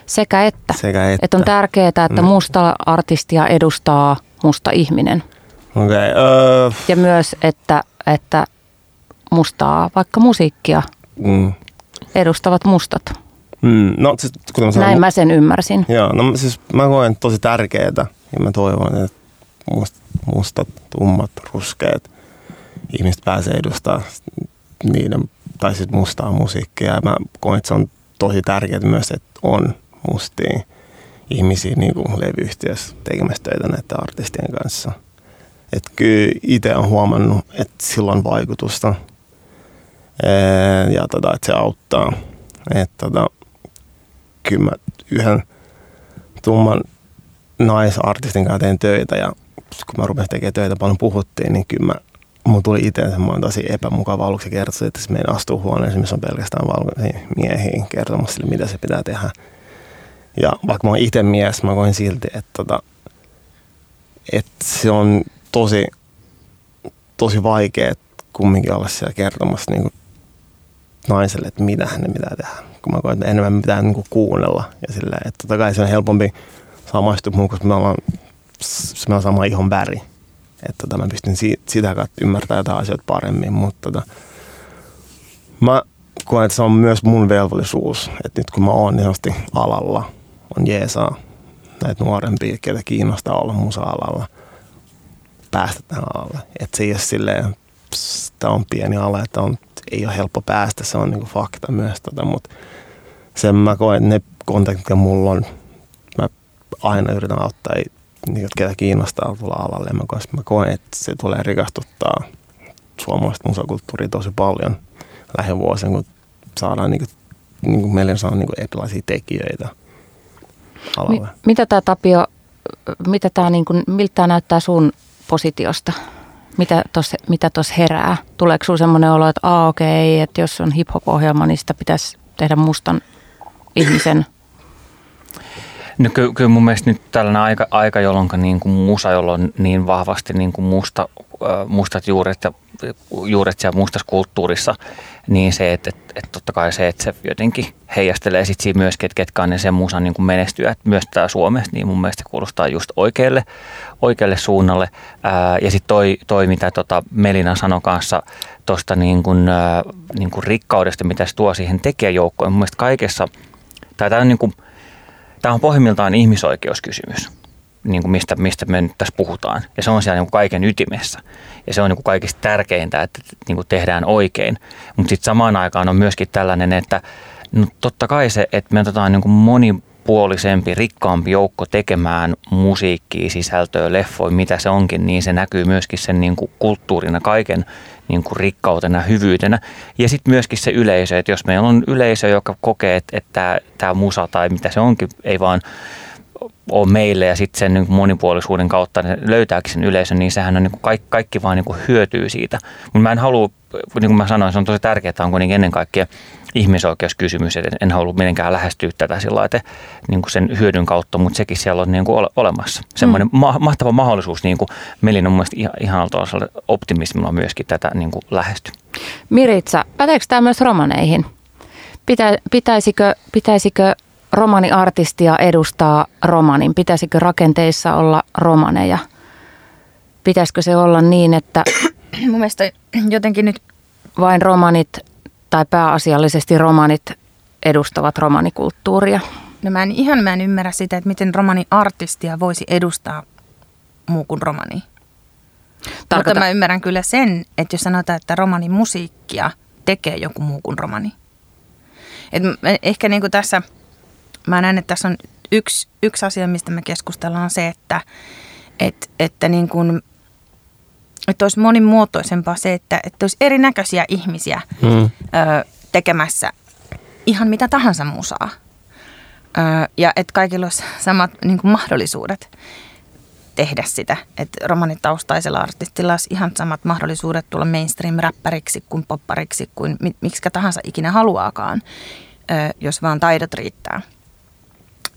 sekä että. Sekä että. että on tärkeää, että mm. musta artistia edustaa musta ihminen. Okay, uh, öö. ja myös, että, että mustaa vaikka musiikkia mm. edustavat mustat. Mm, no, siis, kuten mä Näin mä sen ymmärsin. Joo, no siis mä koen tosi tärkeää ja mä toivon, että must, mustat, tummat, ruskeat ihmiset pääsee edustaa niiden, tai sitten mustaa musiikkia. Ja mä koen, että se on tosi tärkeää myös, että on mustia ihmisiä niin kuin levyyhtiössä tekemässä töitä näiden artistien kanssa. Että kyllä itse on huomannut, että sillä on vaikutusta ja tota, että se auttaa. Että tota, kyllä mä yhden tumman naisartistin kanssa tein töitä ja kun mä rupesin tekemään töitä, paljon puhuttiin, niin kyllä mä, mun tuli itse semmoinen tosi epämukava aluksi kertoa, että meidän astuu huoneeseen, missä on pelkästään valkoisia miehiä kertomassa sille, mitä se pitää tehdä. Ja vaikka mä oon itse mies, mä koin silti, että, tota, että se on tosi, tosi vaikea kumminkin olla siellä kertomassa niin kuin naiselle, että mitä hänen pitää tehdä kun mä koen, että enemmän pitää niin kuin kuunnella. Ja sillä, että totta kai se on helpompi samaistua muuhun, koska me ollaan, me on sama ihon väri. Että tota, mä pystyn si- sitä kautta ymmärtämään jotain asioita paremmin, mutta tota, mä koen, että se on myös mun velvollisuus, että nyt kun mä oon niin alalla, on jeesaa näitä nuorempia, ketä kiinnostaa olla musa-alalla, päästä tähän alalle. Että se ei ole silleen, tämä on pieni ala, että on, ei ole helppo päästä, se on niinku fakta myös, tota, mutta sen mä koen, että ne kontaktit, jotka mulla on, mä aina yritän auttaa niin, ketä kiinnostaa tulla alalle. Mä koen, mä koen, että se tulee rikastuttaa suomalaista musakulttuuria tosi paljon lähivuosina, kun saadaan niin kuin, niin kuin meille saa niin kuin erilaisia tekijöitä alalle. Mi- mitä tämä Tapio, mitä tämä niin kuin, miltä tämä näyttää sun positiosta? Mitä tuossa mitä tos herää? Tuleeko sinulla sellainen olo, että okei, okay, että jos on hip-hop-ohjelma, niin sitä pitäisi tehdä mustan ihmisen? No ky- kyllä mun mielestä nyt tällainen aika, aika jolloin niin kuin musa, jolloin on niin vahvasti niin kuin musta, mustat juuret ja juuret siellä mustassa kulttuurissa, niin se, että, että, että totta kai se, että se jotenkin heijastelee sitten siinä myöskin, että ketkä on ne sen musan niin että myös tää Suomessa, niin mun mielestä kuulostaa just oikealle, oikealle suunnalle. Ää, ja sitten toi, toi, mitä tota Melina sanoi kanssa tuosta niin kuin, niin kuin rikkaudesta, mitä se tuo siihen tekijäjoukkoon, mun mielestä kaikessa, tai tämä on, niin kuin, tämä on pohjimmiltaan ihmisoikeuskysymys niin kuin mistä, mistä me nyt tässä puhutaan. Ja se on siellä niin kuin kaiken ytimessä. Ja se on niin kuin kaikista tärkeintä, että niin kuin tehdään oikein. Mutta sitten samaan aikaan on myöskin tällainen, että no totta kai se, että me otetaan niin kuin monipuolisempi, rikkaampi joukko tekemään musiikkia, sisältöä, leffoja, mitä se onkin, niin se näkyy myöskin sen niin kuin kulttuurina kaiken niin kuin rikkautena, hyvyytenä. Ja sitten myöskin se yleisö, että jos meillä on yleisö, joka kokee, että, että tämä musa tai mitä se onkin, ei vaan ole meille ja sitten sen niin monipuolisuuden kautta ne löytääkin sen yleisön, niin sehän on niin kuin kaikki, kaikki vaan niin kuin hyötyy siitä. Mutta mä en halua, niin kuin mä sanoin, se on tosi tärkeää, että on kuitenkin ennen kaikkea ihmisoikeuskysymys, että en halua mitenkään lähestyä tätä sillä että niin kuin sen hyödyn kautta, mutta sekin siellä on niin kuin ole, olemassa. Semmoinen mm. ma- mahtava mahdollisuus, niin kuin Melin on mielestäni ihan, ihan optimismilla myöskin tätä niin kuin lähesty. Miritsa, päteekö tämä myös romaneihin? Pitä, pitäisikö, pitäisikö romaniartistia edustaa romanin? Pitäisikö rakenteissa olla romaneja? Pitäisikö se olla niin, että Mun mielestä jotenkin nyt vain romanit tai pääasiallisesti romanit edustavat romanikulttuuria? No mä en ihan mä en ymmärrä sitä, että miten romani-artistia voisi edustaa muu kuin romani. Tarkoita... Mutta mä ymmärrän kyllä sen, että jos sanotaan, että romani musiikkia tekee joku muu kuin romani. Et ehkä niin kuin tässä, mä näen, että tässä on yksi, yksi asia, mistä me keskustellaan, on se, että, että, että niin kuin että olisi monimuotoisempaa se, että, että olisi erinäköisiä ihmisiä mm. ö, tekemässä ihan mitä tahansa musaa. Ö, ja että kaikilla olisi samat niin kuin mahdollisuudet tehdä sitä. Että romanitaustaisella artistilla olisi ihan samat mahdollisuudet tulla mainstream-räppäriksi kuin poppariksi kuin miksi tahansa ikinä haluaakaan, ö, jos vaan taidot riittää.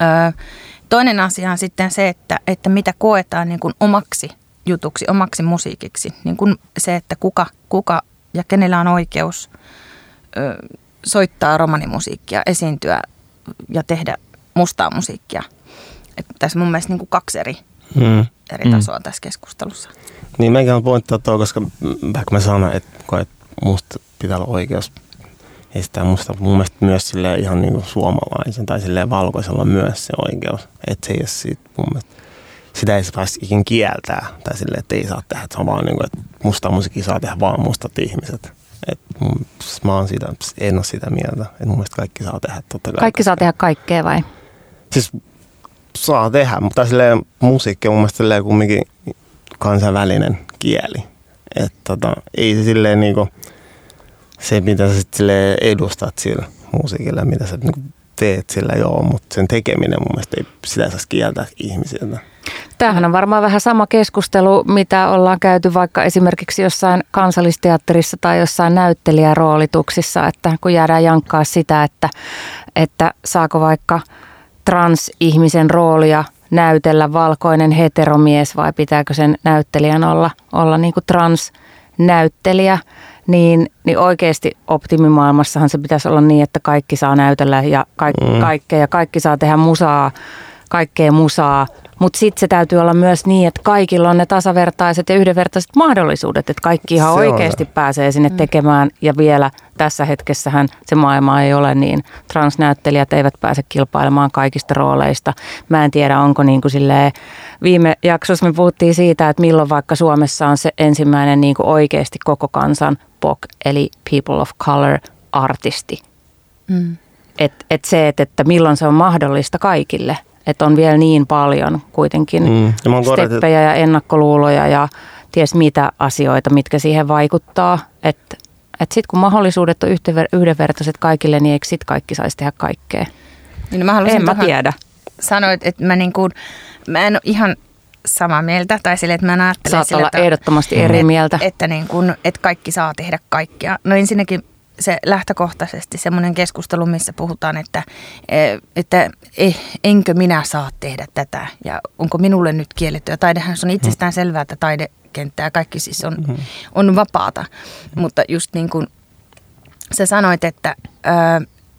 Ö, toinen asia on sitten se, että, että mitä koetaan niin kuin omaksi – jutuksi, omaksi musiikiksi. Niin kuin se, että kuka, kuka ja kenellä on oikeus ö, soittaa romanimusiikkia, esiintyä ja tehdä mustaa musiikkia. Et tässä mun mielestä niin kuin kaksi eri, mm. eri tasoa mm. tässä keskustelussa. Niin meikään on pointtia tuo, koska vaikka mä sanon, että, että musta pitää olla oikeus estää musta mun mielestä myös sille ihan niin kuin suomalaisen tai sille valkoisella myös se oikeus. Että se ei ole siitä mun mielestä sitä ei saisi ikin kieltää. Tai silleen, että ei saa tehdä, että se on vaan niin kuin, että musta musiikkia saa tehdä vaan mustat ihmiset. Et mun, mä oon siitä, en ole sitä mieltä. Että mun mielestä kaikki saa tehdä totta kai. Kaikki saa tehdä kaikkea vai? Siis saa tehdä, mutta silleen musiikki on mun mielestä silleen kumminkin kansainvälinen kieli. Että tota, ei se silleen niinku, se mitä sä sitten edustat sillä musiikilla, mitä sä niinku teet sillä joo, mutta sen tekeminen mun mielestä ei sitä saisi kieltää ihmisiltä. Tämähän on varmaan vähän sama keskustelu, mitä ollaan käyty vaikka esimerkiksi jossain kansallisteatterissa tai jossain näyttelijäroolituksissa, että kun jäädään jankkaa sitä, että, että saako vaikka transihmisen roolia näytellä valkoinen heteromies vai pitääkö sen näyttelijän olla, olla niin kuin transnäyttelijä, niin, niin oikeasti optimimaailmassahan se pitäisi olla niin, että kaikki saa näytellä ja kaik, mm. kaikkea ja kaikki saa tehdä musaa, kaikkea musaa mutta sitten se täytyy olla myös niin, että kaikilla on ne tasavertaiset ja yhdenvertaiset mahdollisuudet, että kaikki ihan se oikeasti on. pääsee sinne mm. tekemään. Ja vielä tässä hetkessähän se maailma ei ole niin. Transnäyttelijät eivät pääse kilpailemaan kaikista rooleista. Mä en tiedä, onko niin kuin silleen, viime jaksossa me puhuttiin siitä, että milloin vaikka Suomessa on se ensimmäinen niin kuin oikeasti koko kansan POC, eli People of Color artisti. Mm. Et, et se, että, että milloin se on mahdollista kaikille – että on vielä niin paljon kuitenkin mm. ja steppejä ja ennakkoluuloja ja ties mitä asioita, mitkä siihen vaikuttaa. Että et sitten kun mahdollisuudet on yhdenvertaiset kaikille, niin eikö sitten kaikki saisi tehdä kaikkea? Niin mä en mä tiedä. Sanoit, että mä, niin kuin, mä en ole ihan samaa mieltä. Tai sille, että mä ajattelen Saat sille, olla että, ehdottomasti eri että, mieltä. Että, niin kuin, että kaikki saa tehdä kaikkea. No ensinnäkin se lähtökohtaisesti semmoinen keskustelu, missä puhutaan, että, e, että eh, enkö minä saa tehdä tätä ja onko minulle nyt kiellettyä. Taidehan on itsestään selvää, että taidekenttää kaikki siis on, mm-hmm. on vapaata, mutta just niin kuin sä sanoit, että,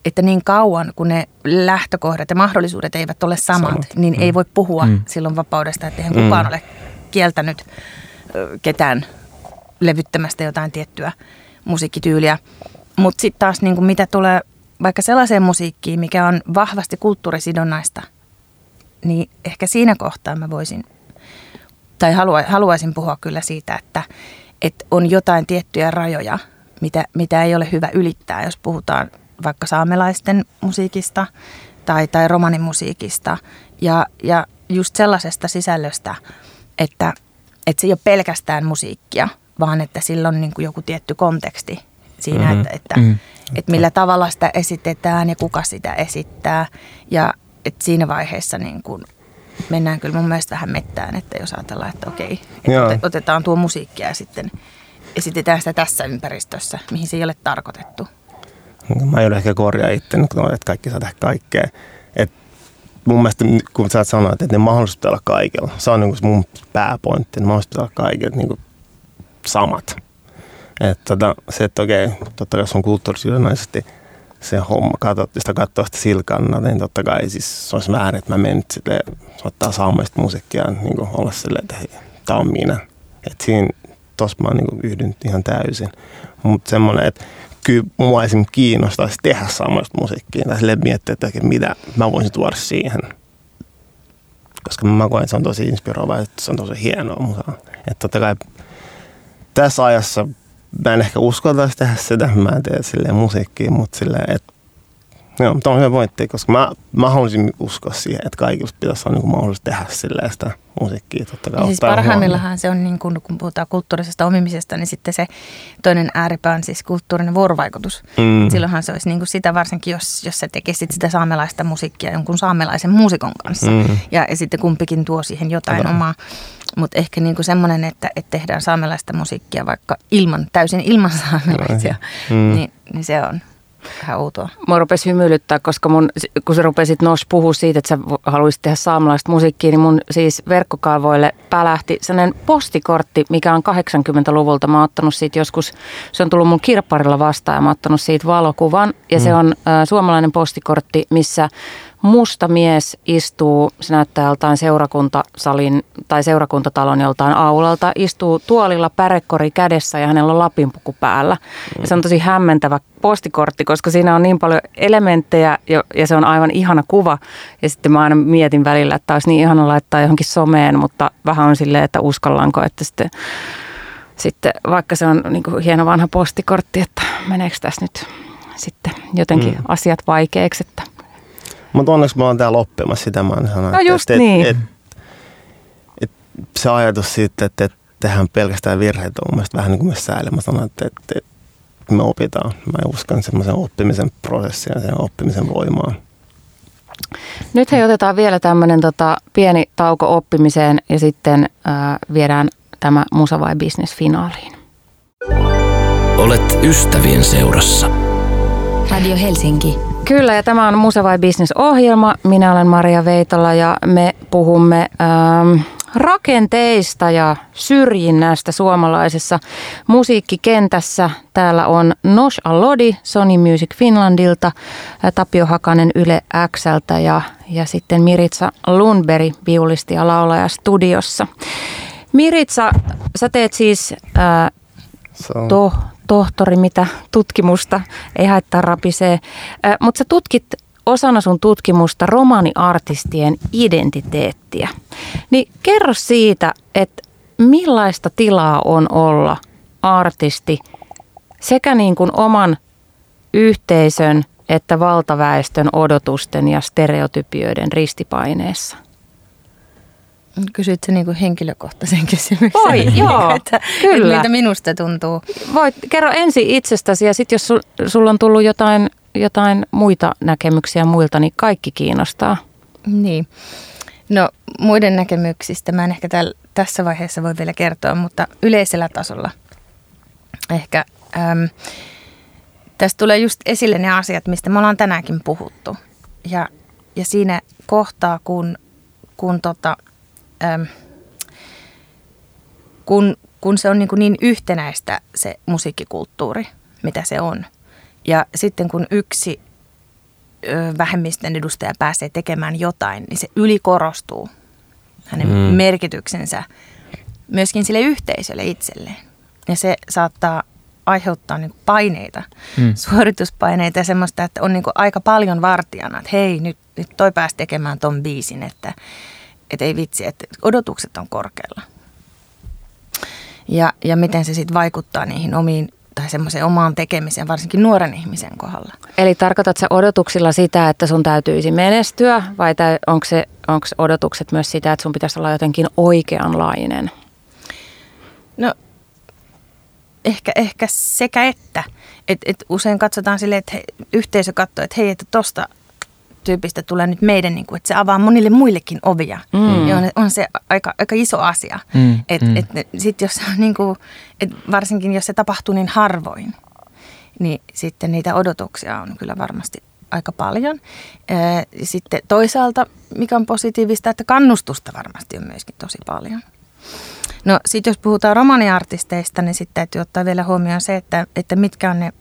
että niin kauan kun ne lähtökohdat ja mahdollisuudet eivät ole samat, Samat. niin mm. ei voi puhua mm. silloin vapaudesta, että eihän mm. kukaan ole kieltänyt ketään levyttämästä jotain tiettyä musiikkityyliä. Mutta sitten taas niin kuin mitä tulee vaikka sellaiseen musiikkiin, mikä on vahvasti kulttuurisidonnaista, niin ehkä siinä kohtaa mä voisin, tai halua, haluaisin puhua kyllä siitä, että, että on jotain tiettyjä rajoja, mitä, mitä ei ole hyvä ylittää, jos puhutaan vaikka saamelaisten musiikista tai, tai romanimusiikista. Ja, ja just sellaisesta sisällöstä, että, että se ei ole pelkästään musiikkia, vaan että sillä on niin kuin joku tietty konteksti siinä, mm-hmm. että, että, mm-hmm. että millä tavalla sitä esitetään ja kuka sitä esittää. Ja että siinä vaiheessa niin kuin mennään kyllä mun mielestä vähän mettään, että jos ajatellaan, että okei, että otetaan tuo musiikkia ja sitten esitetään sitä tässä ympäristössä, mihin se ei ole tarkoitettu. Mä joudun ehkä korjaa itse, että kaikki saa tehdä kaikkea. Et mun mielestä, kun sä sanoit, että ne mahdollisuudet olla kaikilla, se on niin mun pääpointti, ne mahdollisuudet olla kaikilla niin samat. Että tota, se, että okei, totta kai jos on kulttuurisidonnaisesti se homma, katsot, sitä katsoo sitä silkannat, niin totta kai siis se olisi väärin, että mä menen sille ottaa saamista musiikkia niin olla silleen, että hei, tää on minä. Että siinä tossa mä niin yhdyn ihan täysin. Mutta semmoinen, että kyllä mua esimerkiksi kiinnostaisi tehdä saamasta musiikkia tai silleen miettiä, että mitä mä voisin tuoda siihen. Koska mä koen, että se on tosi inspiroivaa, että se on tosi hienoa musaa. Että totta kai tässä ajassa mä en ehkä uskaltaisi tehdä sitä, mä en tee silleen musiikkia, mutta silleen, että Joo, mutta on hyvä pointti, koska mä, mä haluaisin uskoa siihen, että kaikilla pitäisi olla niin mahdollisuus tehdä silleen sitä musiikkia. Totta kai siis parhaimmillaan se on, niin kuin, kun puhutaan kulttuurisesta omimisesta, niin sitten se toinen ääripää on siis kulttuurinen vuorovaikutus. Mm. Silloinhan se olisi niin kuin sitä varsinkin, jos, jos sä tekisit sitä saamelaista musiikkia jonkun saamelaisen muusikon kanssa. Mm. Ja, ja sitten kumpikin tuo siihen jotain Hyvä. omaa. Mutta ehkä niinku semmoinen, että, että tehdään saamelaista musiikkia vaikka ilman, täysin ilman saamelaisia, mm. niin, niin se on vähän outoa. Mua rupesi hymyilyttää, koska mun, kun sä rupesit Nos puhua siitä, että sä haluaisit tehdä saamelaista musiikkia, niin mun siis verkkokalvoille pälähti sellainen postikortti, mikä on 80-luvulta. Mä oon ottanut siitä joskus, se on tullut mun kirpparilla vastaan ja mä oon ottanut siitä valokuvan. Ja mm. se on äh, suomalainen postikortti, missä musta mies istuu, se näyttää joltain seurakuntasalin tai seurakuntatalon joltain aulalta, istuu tuolilla pärekori kädessä ja hänellä on lapinpuku päällä. Ja se on tosi hämmentävä postikortti, koska siinä on niin paljon elementtejä ja se on aivan ihana kuva. Ja sitten mä aina mietin välillä, että olisi niin ihana laittaa johonkin someen, mutta vähän on silleen, että uskallanko, että sitten, sitten vaikka se on niin kuin hieno vanha postikortti, että meneekö tässä nyt sitten jotenkin mm. asiat vaikeaksi, että mutta onneksi mä oon täällä oppimassa sitä, mä sanonut. No just että, niin. Et, et, et, se ajatus siitä, että, että tehdään pelkästään virheitä on mielestäni vähän niin kuin myös sääli. Mä sanon, että, että, että me opitaan. Mä uskon semmoisen oppimisen prosessin ja sen oppimisen voimaan. Nyt he otetaan vielä tämmöinen tota, pieni tauko oppimiseen ja sitten äh, viedään tämä Musa vai Business finaaliin. Olet ystävien seurassa. Radio Helsinki. Kyllä, ja tämä on Musa vai Business-ohjelma. Minä olen Maria Veitola ja me puhumme ähm, rakenteista ja syrjinnästä suomalaisessa musiikkikentässä. Täällä on Nosh Alodi Sony Music Finlandilta, äh, Tapio Hakanen Yle Xltä ja, ja sitten Miritsa Lundberg, viulisti ja laulaja studiossa. Miritsa, sä teet siis äh, to, tohtori, mitä tutkimusta, ei haittaa rapisee. Mutta sä tutkit osana sun tutkimusta romaaniartistien identiteettiä. Niin kerro siitä, että millaista tilaa on olla artisti sekä niin kuin oman yhteisön että valtaväestön odotusten ja stereotypioiden ristipaineessa? Kysyt se niin henkilökohtaisen kysymyksen. Voi, joo, että, kyllä. Että miltä minusta tuntuu. Voit, kerro ensin itsestäsi ja sitten jos sulla on tullut jotain, jotain muita näkemyksiä muilta, niin kaikki kiinnostaa. Niin. No muiden näkemyksistä mä en ehkä täl, tässä vaiheessa voi vielä kertoa, mutta yleisellä tasolla ehkä äm, tästä tulee just esille ne asiat, mistä me ollaan tänäänkin puhuttu. Ja, ja siinä kohtaa, kun, kun tota, ähm, kun, kun se on niin, kuin niin yhtenäistä se musiikkikulttuuri, mitä se on. Ja sitten kun yksi ö, vähemmistön edustaja pääsee tekemään jotain, niin se ylikorostuu hänen mm. merkityksensä myöskin sille yhteisölle itselleen. Ja se saattaa aiheuttaa niin paineita, mm. suorituspaineita ja semmoista, että on niin aika paljon vartijana, että hei, nyt, nyt toi pääsi tekemään ton biisin, että, että ei vitsi, että odotukset on korkealla. Ja, ja miten se sitten vaikuttaa niihin omiin tai semmoiseen omaan tekemiseen, varsinkin nuoren ihmisen kohdalla. Eli tarkoitat sä odotuksilla sitä, että sun täytyisi menestyä vai onko, se, onko odotukset myös sitä, että sun pitäisi olla jotenkin oikeanlainen? No ehkä, ehkä sekä että. Et, et usein katsotaan silleen, että he, yhteisö katsoo, että hei, että tosta tyypistä tulee nyt meidän, niin kuin, että se avaa monille muillekin ovia. Mm. Ja on, on se aika, aika iso asia. Mm. Et, mm. et, sit jos niin kuin, et varsinkin jos se tapahtuu niin harvoin, niin sitten niitä odotuksia on kyllä varmasti aika paljon. Sitten toisaalta, mikä on positiivista, että kannustusta varmasti on myöskin tosi paljon. No sitten jos puhutaan romaniartisteista, niin sitten täytyy ottaa vielä huomioon se, että, että mitkä on ne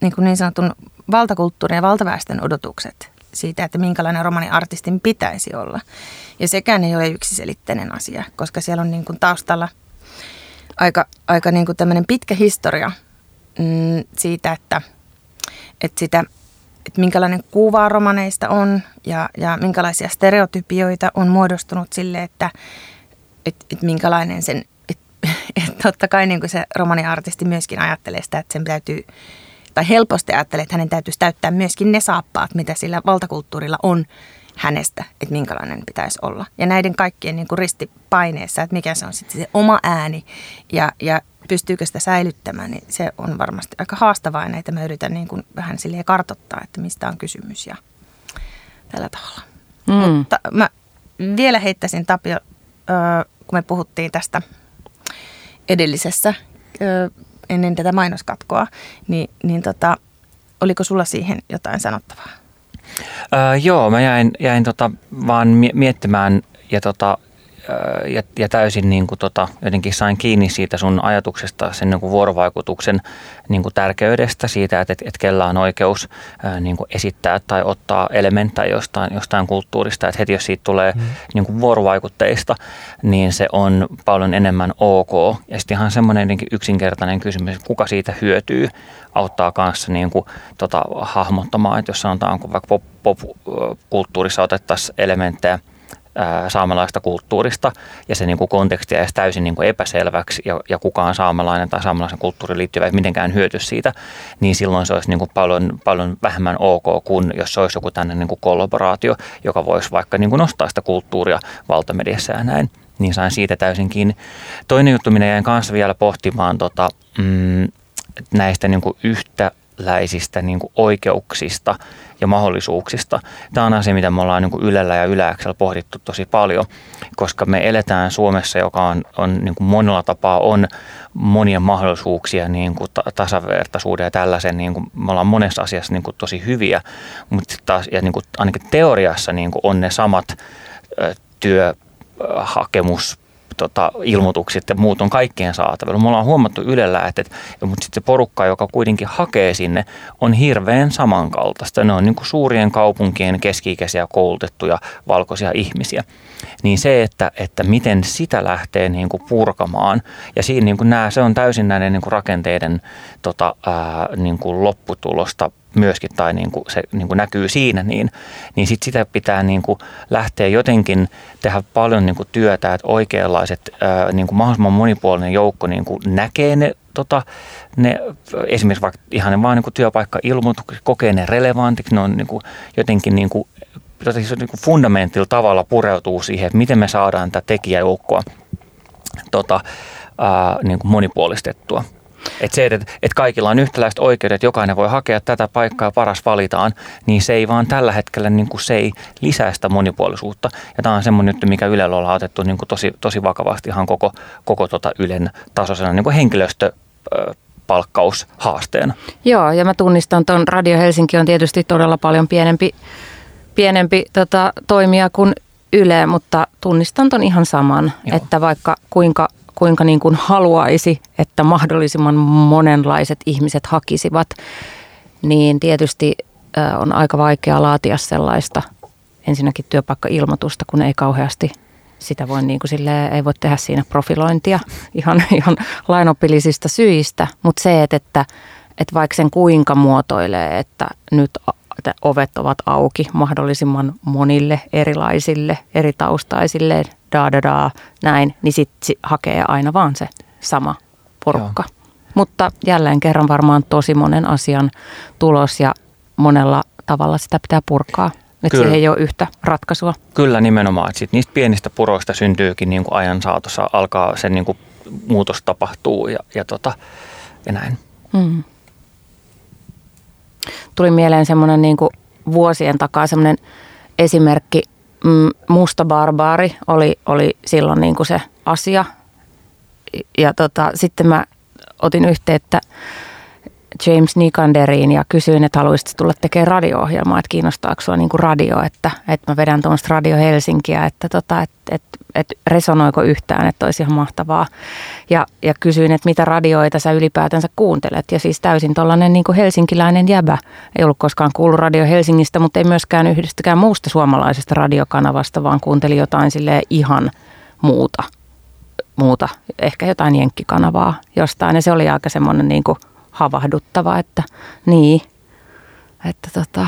niin, kuin niin sanotun valtakulttuurin ja valtaväestön odotukset siitä, että minkälainen romaniartistin pitäisi olla. Ja sekään ei ole yksiselitteinen asia, koska siellä on niin kuin taustalla aika, aika niin kuin tämmöinen pitkä historia mm, siitä, että, että, sitä, että minkälainen kuva romaneista on ja, ja minkälaisia stereotypioita on muodostunut sille, että, että, että minkälainen sen, että, että totta kai niin kuin se romaniartisti myöskin ajattelee sitä, että sen täytyy tai helposti ajattelee, että hänen täytyisi täyttää myöskin ne saappaat, mitä sillä valtakulttuurilla on hänestä, että minkälainen pitäisi olla. Ja näiden kaikkien niin kuin ristipaineessa, että mikä se on sitten se oma ääni ja, ja pystyykö sitä säilyttämään, niin se on varmasti aika haastavaa ja näitä mä yritän niin kuin vähän silleen kartottaa, että mistä on kysymys ja tällä tavalla. Mm. Mutta mä vielä heittäisin Tapio, kun me puhuttiin tästä edellisessä ennen tätä mainoskatkoa, niin, niin tota, oliko sulla siihen jotain sanottavaa? Öö, joo, mä jäin, jäin tota vaan miettimään ja tota, ja, ja täysin niin kuin tota, jotenkin sain kiinni siitä sun ajatuksesta, sen niin kuin vuorovaikutuksen niin kuin tärkeydestä siitä, että, että, että kellä on oikeus ää, niin kuin esittää tai ottaa elementtejä jostain, jostain kulttuurista. Että heti jos siitä tulee mm. niin kuin vuorovaikutteista, niin se on paljon enemmän ok. Ja sitten ihan semmoinen yksinkertainen kysymys, kuka siitä hyötyy, auttaa kanssa niin kuin, tota, hahmottamaan, että jos sanotaan, kun vaikka pop-kulttuurissa pop otettaisiin elementtejä – saamelaista kulttuurista ja se niin kuin konteksti jäisi täysin niin kuin epäselväksi ja, ja kukaan saamelainen tai saamelaisen kulttuuriin liittyvä ei mitenkään hyöty siitä, niin silloin se olisi niin kuin paljon, paljon vähemmän ok kuin jos se olisi joku tämmöinen niin kuin kollaboraatio, joka voisi vaikka niin kuin nostaa sitä kulttuuria valtamediassa ja näin. Niin sain siitä täysin kiinni. Toinen juttu, minä jäin kanssa vielä pohtimaan tota, mm, näistä niin kuin yhtäläisistä niin kuin oikeuksista – ja mahdollisuuksista. Tämä on asia, mitä me ollaan niin kuin Ylellä ja Yläksellä pohdittu tosi paljon, koska me eletään Suomessa, joka on, on niin kuin monella tapaa on monia mahdollisuuksia niin kuin tasavertaisuuden ja tällaisen. Niin kuin, me ollaan monessa asiassa niin kuin tosi hyviä, mutta taas, ja niin kuin, ainakin teoriassa niin kuin on ne samat työhakemus tota, ilmoitukset ja muut on kaikkien saatavilla. Me ollaan huomattu Ylellä, että, että mutta sitten se porukka, joka kuitenkin hakee sinne, on hirveän samankaltaista. Ne on niin kuin suurien kaupunkien keski-ikäisiä koulutettuja valkoisia ihmisiä. Niin se, että, että miten sitä lähtee niin kuin purkamaan ja siinä niin kuin nämä, se on täysin näiden niin kuin rakenteiden tota, ää, niin kuin lopputulosta myöskin tai niin kuin se niin kuin näkyy siinä, niin, niin sit sitä pitää niin kuin lähteä jotenkin tehdä paljon niin kuin työtä, että oikeanlaiset ää, niin kuin mahdollisimman monipuolinen joukko niin kuin näkee ne, tota, ne esimerkiksi vaikka ihan vaan niin työpaikka-ilmoitukset, kokee ne relevantiksi, ne on niin kuin jotenkin niin kuin, jotenkin niin kuin fundamentilla tavalla pureutuu siihen, että miten me saadaan tätä tekijäjoukkoa tota, ää, niin kuin monipuolistettua. Että se, että, että kaikilla on yhtäläiset oikeudet, jokainen voi hakea tätä paikkaa ja paras valitaan, niin se ei vaan tällä hetkellä niin kuin se ei lisää sitä monipuolisuutta. Ja tämä on semmoinen juttu, mikä Ylellä ollaan otettu niin kuin tosi, tosi vakavasti ihan koko, koko tota Ylen tasoisena niin kuin henkilöstö palkkaushaasteena. Joo, ja mä tunnistan tuon Radio Helsinki on tietysti todella paljon pienempi, pienempi tota, toimija kuin Yle, mutta tunnistan ton ihan saman, Joo. että vaikka kuinka kuinka niin kuin haluaisi, että mahdollisimman monenlaiset ihmiset hakisivat, niin tietysti on aika vaikea laatia sellaista ensinnäkin työpaikkailmoitusta, kun ei kauheasti sitä voi niin kuin silleen, ei voi tehdä siinä profilointia ihan, ihan lainopillisista syistä, mutta se, että, että, että vaikka sen kuinka muotoilee, että nyt että ovet ovat auki mahdollisimman monille erilaisille, eri taustaisille, da da da, näin, niin sitten sit hakee aina vaan se sama porukka. Joo. Mutta jälleen kerran varmaan tosi monen asian tulos ja monella tavalla sitä pitää purkaa. Että siihen ei ole yhtä ratkaisua. Kyllä nimenomaan. Että sit niistä pienistä puroista syntyykin niin kuin ajan saatossa, alkaa se niin kuin muutos tapahtuu ja, ja, tota, ja näin. Hmm. Tuli mieleen semmoinen niin vuosien takaa semmoinen esimerkki. Mm, Musta barbaari oli, oli silloin niin kuin se asia. Ja tota, sitten mä otin yhteyttä James Nikanderiin ja kysyin, että haluaisit tulla tekemään radio-ohjelmaa, että kiinnostaako sinua niin radio, että, että mä vedän tuommoista Radio Helsinkiä, että, tota, että, että, että resonoiko yhtään, että olisi ihan mahtavaa. Ja, ja kysyin, että mitä radioita sä ylipäätänsä kuuntelet. Ja siis täysin tuollainen niin helsinkiläinen jäbä. Ei ollut koskaan kuullut Radio Helsingistä, mutta ei myöskään yhdestäkään muusta suomalaisesta radiokanavasta, vaan kuunteli jotain sille ihan muuta. Muuta, ehkä jotain jenkkikanavaa jostain. Ja se oli aika semmoinen niin kuin havahduttava, että niin, että tota,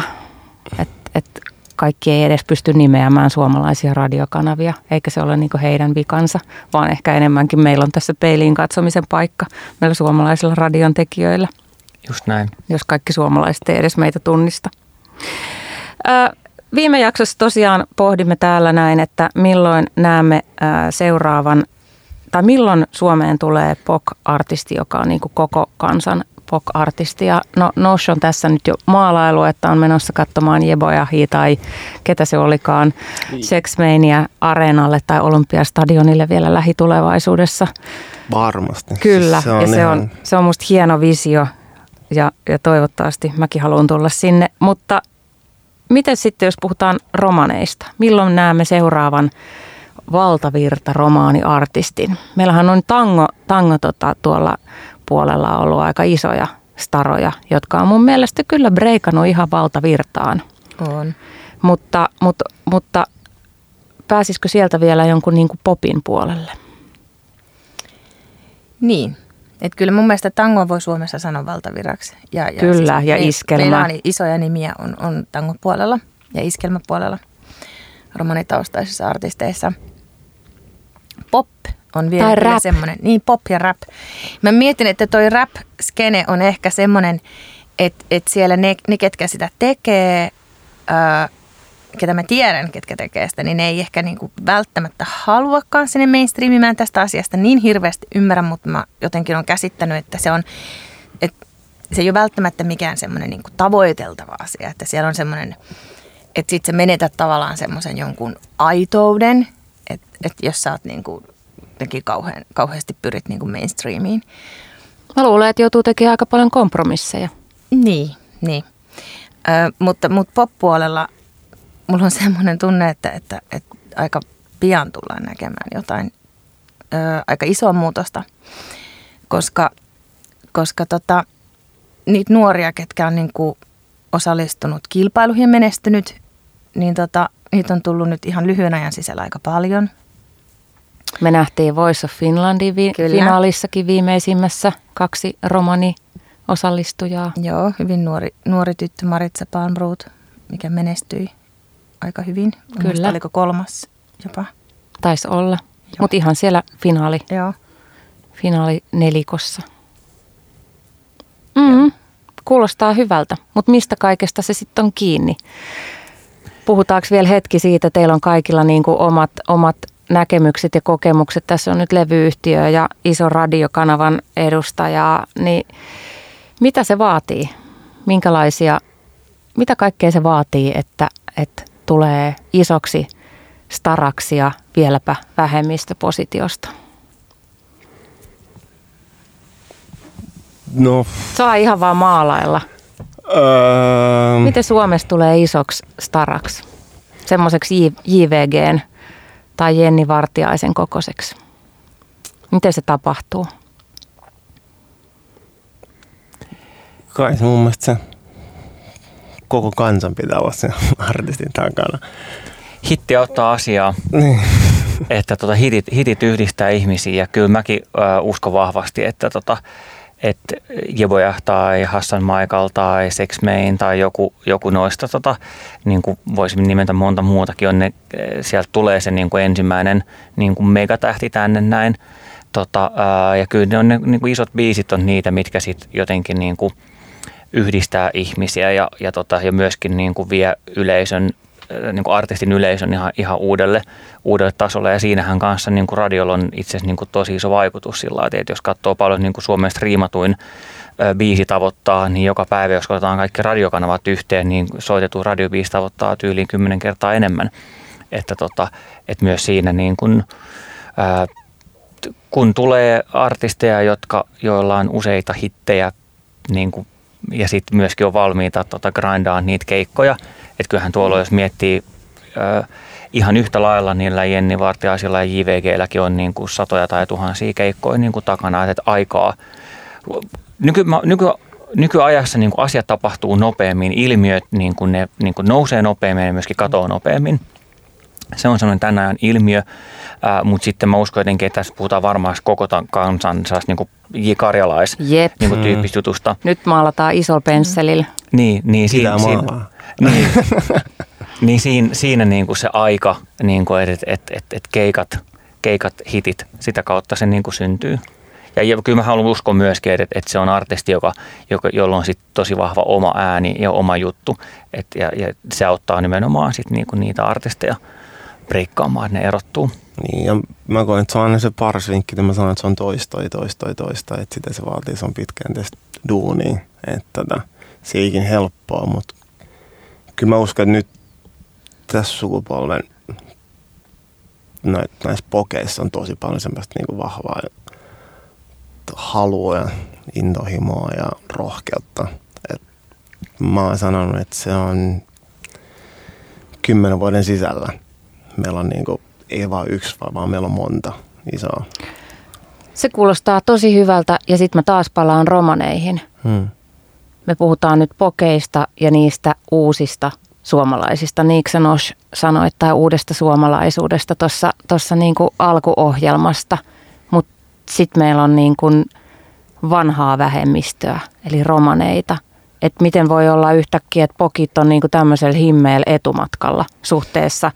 et, et kaikki ei edes pysty nimeämään suomalaisia radiokanavia, eikä se ole niinku heidän vikansa, vaan ehkä enemmänkin meillä on tässä peiliin katsomisen paikka meillä suomalaisilla radion tekijöillä. Just näin. Jos kaikki suomalaiset ei edes meitä tunnista. Ö, viime jaksossa tosiaan pohdimme täällä näin, että milloin näemme seuraavan tai milloin Suomeen tulee POK-artisti, joka on niin koko kansan pop-artisti. Ja no, Notion tässä nyt jo maalailu, että on menossa katsomaan Jebojahi tai ketä se olikaan niin. Sexmania areenalle tai Olympiastadionille vielä lähitulevaisuudessa. Varmasti. Kyllä, siis se on ja se on, se on musta hieno visio ja, ja toivottavasti mäkin haluan tulla sinne. Mutta miten sitten, jos puhutaan romaneista? Milloin näemme seuraavan valtavirta romaaniartistin? Meillähän on tango, tango tota, tuolla puolella on ollut aika isoja staroja, jotka on mun mielestä kyllä breikannut ihan valtavirtaan. On. Mutta, mutta, mutta pääsisikö sieltä vielä jonkun niin kuin popin puolelle? Niin. Että kyllä mun mielestä tango voi Suomessa sanoa valtaviraksi. Ja, ja kyllä, siis ja iskelmä. Meillä on isoja nimiä on, on tangon puolella ja iskelmäpuolella romanitaustaisissa artisteissa. Pop on vielä, tai vielä semmoinen. Niin, pop ja rap. Mä mietin, että toi rap-skene on ehkä semmoinen, että, että siellä ne, ne, ketkä sitä tekee, ää, ketä mä tiedän, ketkä tekee sitä, niin ne ei ehkä niinku välttämättä haluakaan sinne mainstreamimään tästä asiasta niin hirveästi ymmärrä, mutta mä jotenkin on käsittänyt, että se on, että se ei ole välttämättä mikään semmoinen niinku tavoiteltava asia, että siellä on semmoinen, että sit sä menetät tavallaan semmoisen jonkun aitouden, että, että jos sä oot niinku jotenkin kauhean, kauheasti pyrit niin kuin mainstreamiin. Mä luulen, että joutuu tekemään aika paljon kompromisseja. Niin, niin. Ö, mutta, mutta pop-puolella mulla on semmoinen tunne, että, että, että aika pian tullaan näkemään jotain ö, aika isoa muutosta, koska, koska tota, niitä nuoria, ketkä on niin kuin osallistunut kilpailuihin ja menestynyt, niin tota, niitä on tullut nyt ihan lyhyen ajan sisällä aika paljon – me nähtiin Voice of Finlandin vi- finaalissakin viimeisimmässä kaksi romani osallistujaa. Joo, hyvin nuori, nuori tyttö Maritsa Palmroot, mikä menestyi aika hyvin. Kyllä. Oliko kolmas jopa? Taisi olla, mutta ihan siellä finaali, Joo. finaali nelikossa. Mm, kuulostaa hyvältä, mutta mistä kaikesta se sitten on kiinni? Puhutaanko vielä hetki siitä, teillä on kaikilla niin kuin omat, omat näkemykset ja kokemukset. Tässä on nyt levyyhtiö ja iso radiokanavan edustaja, niin mitä se vaatii? Minkälaisia, mitä kaikkea se vaatii, että, että tulee isoksi staraksi ja vieläpä vähemmistöpositiosta? No. Saa ihan vaan maalailla. Öö... Miten Suomessa tulee isoksi staraksi? Semmoiseksi JVGn tai Jenni Vartiaisen kokoiseksi? Miten se tapahtuu? Kai se mun mielestä se koko kansan pitää olla sen artistin takana. Hitti ottaa asiaa. Niin. että tota hitit, hitit yhdistää ihmisiä ja kyllä mäkin äh, uskon vahvasti, että tota, että Jeboja tai Hassan Michael tai Sex Main tai joku, joku noista, tota, niin kuin voisimme nimetä monta muutakin, on ne, sieltä tulee se niin kuin ensimmäinen niin kuin megatähti tänne näin. Tota, ää, ja kyllä ne, on ne niin kuin isot biisit on niitä, mitkä sitten jotenkin niin kuin yhdistää ihmisiä ja, ja, tota, ja myöskin niin kuin vie yleisön niin kuin artistin yleisön ihan, ihan uudelle, uudelle tasolle ja siinähän kanssa niin kuin radiolla on itse asiassa niin kuin tosi iso vaikutus sillä että jos katsoo paljon niin kuin Suomen striimatuin biisi tavoittaa, niin joka päivä, jos otetaan kaikki radiokanavat yhteen, niin soitettu radiobiisi tavoittaa tyyliin kymmenen kertaa enemmän. Että, tota, että myös siinä niin kuin, ää, kun tulee artisteja, jotka, joilla on useita hittejä niin kuin, ja sitten myöskin on valmiita tota, grindaa niitä keikkoja, että kyllähän tuolla, jos miettii ö, ihan yhtä lailla niillä Jenni Vartiaisilla ja JVGlläkin on niin kuin satoja tai tuhansia keikkoja niin kuin takana, että aikaa. Nyky, nyky, nykyajassa niin kuin asiat tapahtuu nopeammin, ilmiöt niin kuin ne niin kuin nousee nopeammin ja myöskin katoaa nopeammin. Se on sellainen tämän ajan ilmiö, ää, mutta sitten mä uskon jotenkin, että tässä puhutaan varmaan koko kansan niin kuin J. Karjalais Jep. niin kuin tyyppistä jutusta. Nyt maalataan isolla pensselillä. Niin, niin, siinä, maalaa. niin, niin siinä, siinä niin kuin se aika, niin kuin, että et, et, et keikat, keikat, hitit, sitä kautta se niin kuin syntyy. Ja, ja kyllä mä haluan uskoa myöskin, että, että se on artisti, joka, joka, jolla on sit tosi vahva oma ääni ja oma juttu. Et, ja, ja se auttaa nimenomaan sit niinku niitä artisteja breikkaamaan, että ne erottuu. Niin, ja mä koen, että se on aina se paras vinkki, että mä sanon, että se on toista ja toista ja toista, että sitä se vaatii, on pitkäjänteistä duunia, että tota, se ei ikin helppoa, mutta kyllä mä uskon, että nyt tässä sukupolven näissä, näissä pokeissa on tosi paljon semmoista niin vahvaa halua ja intohimoa ja rohkeutta. Et mä oon sanonut, että se on kymmenen vuoden sisällä. Meillä on niin kuin, ei vaan yksi, vaan meillä on monta isoa. Se kuulostaa tosi hyvältä ja sitten mä taas palaan romaneihin. Hmm. Me puhutaan nyt pokeista ja niistä uusista suomalaisista. Niiksanos sanoi, että uudesta suomalaisuudesta tuossa niinku alkuohjelmasta. Mutta sitten meillä on niinku vanhaa vähemmistöä, eli romaneita. Että miten voi olla yhtäkkiä, että pokit on niinku tämmöisellä himmeellä etumatkalla suhteessa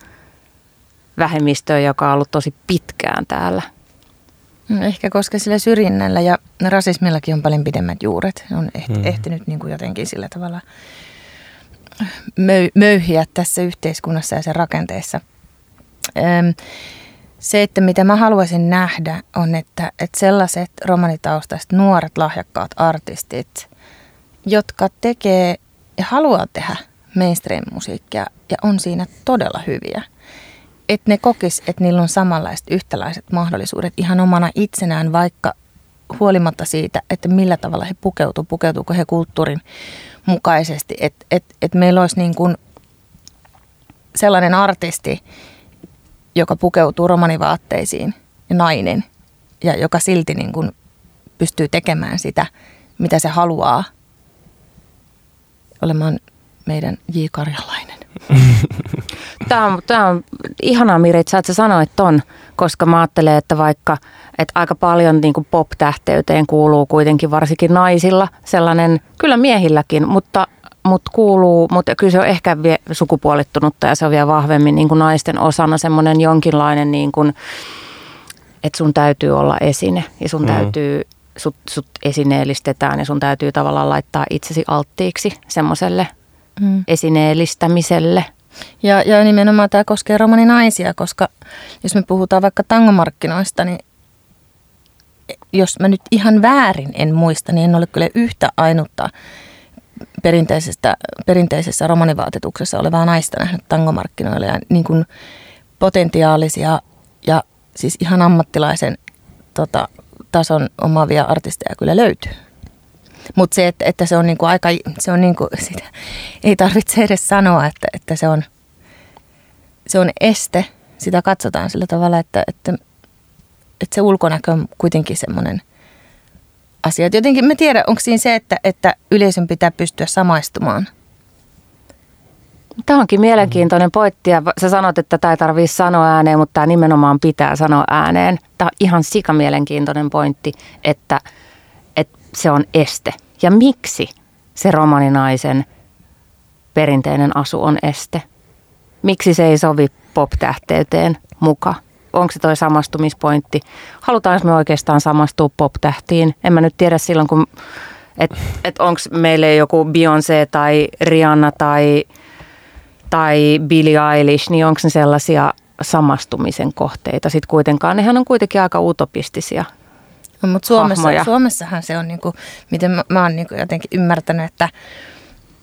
vähemmistöön, joka on ollut tosi pitkään täällä. No Ehkä koska sillä syrjinnällä ja rasismillakin on paljon pidemmät juuret. Ne on ehti, mm. ehtinyt niin kuin jotenkin sillä tavalla möy, möyhiä tässä yhteiskunnassa ja sen rakenteessa. Öm, se, että mitä mä haluaisin nähdä, on, että, että sellaiset romanitaustaiset nuoret lahjakkaat artistit, jotka tekee ja haluaa tehdä mainstream-musiikkia ja on siinä todella hyviä – että ne kokis, että niillä on samanlaiset yhtäläiset mahdollisuudet ihan omana itsenään, vaikka huolimatta siitä, että millä tavalla he pukeutuu, pukeutuuko he kulttuurin mukaisesti. Että et, et meillä olisi niin kuin sellainen artisti, joka pukeutuu romanivaatteisiin ja nainen, ja joka silti niin kuin pystyy tekemään sitä, mitä se haluaa olemaan meidän J. Karjalainen. Tämä on, tämä on ihanaa Miri, että sä sanoit ton, koska mä ajattelen, että vaikka että aika paljon niin kuin pop-tähteyteen kuuluu kuitenkin varsinkin naisilla sellainen, kyllä miehilläkin, mutta, mutta kuuluu, mutta kyllä se on ehkä vie sukupuolittunutta ja se on vielä vahvemmin niin kuin naisten osana semmoinen jonkinlainen, niin kuin, että sun täytyy olla esine ja sun mm. täytyy, sut, sut esineellistetään ja sun täytyy tavallaan laittaa itsesi alttiiksi semmoiselle mm. esineellistämiselle. Ja, ja nimenomaan tämä koskee romaninaisia, koska jos me puhutaan vaikka tangomarkkinoista, niin jos mä nyt ihan väärin en muista, niin en ole kyllä yhtä ainutta perinteisestä, perinteisessä romanivaatetuksessa olevaa naista nähnyt tangomarkkinoilla. Ja niin kuin potentiaalisia ja siis ihan ammattilaisen tota, tason omaavia artisteja kyllä löytyy. Mutta se, että, että se on niinku aika, se on niinku, sitä, ei tarvitse edes sanoa, että, että se, on, se on este. Sitä katsotaan sillä tavalla, että, että, että se ulkonäkö on kuitenkin semmoinen asia. Et jotenkin mä tiedän, onko siinä se, että, että yleisön pitää pystyä samaistumaan. Tämä onkin mielenkiintoinen pointti ja sä sanot, että tämä ei tarvitse sanoa ääneen, mutta tämä nimenomaan pitää sanoa ääneen. Tämä on ihan sika mielenkiintoinen pointti, että, että se on este. Ja miksi se romaninaisen perinteinen asu on este? Miksi se ei sovi pop-tähteyteen muka? Onko se toi samastumispointti? Halutaanko me oikeastaan samastua pop-tähtiin? En mä nyt tiedä silloin, kun että et onko meille joku Beyoncé tai Rihanna tai, tai Billie Eilish, niin onko ne sellaisia samastumisen kohteita sitten kuitenkaan? Nehän on kuitenkin aika utopistisia No, mutta Suomessa, hahmoja. Suomessahan se on, niin kuin, miten mä, mä oon niin kuin jotenkin ymmärtänyt, että,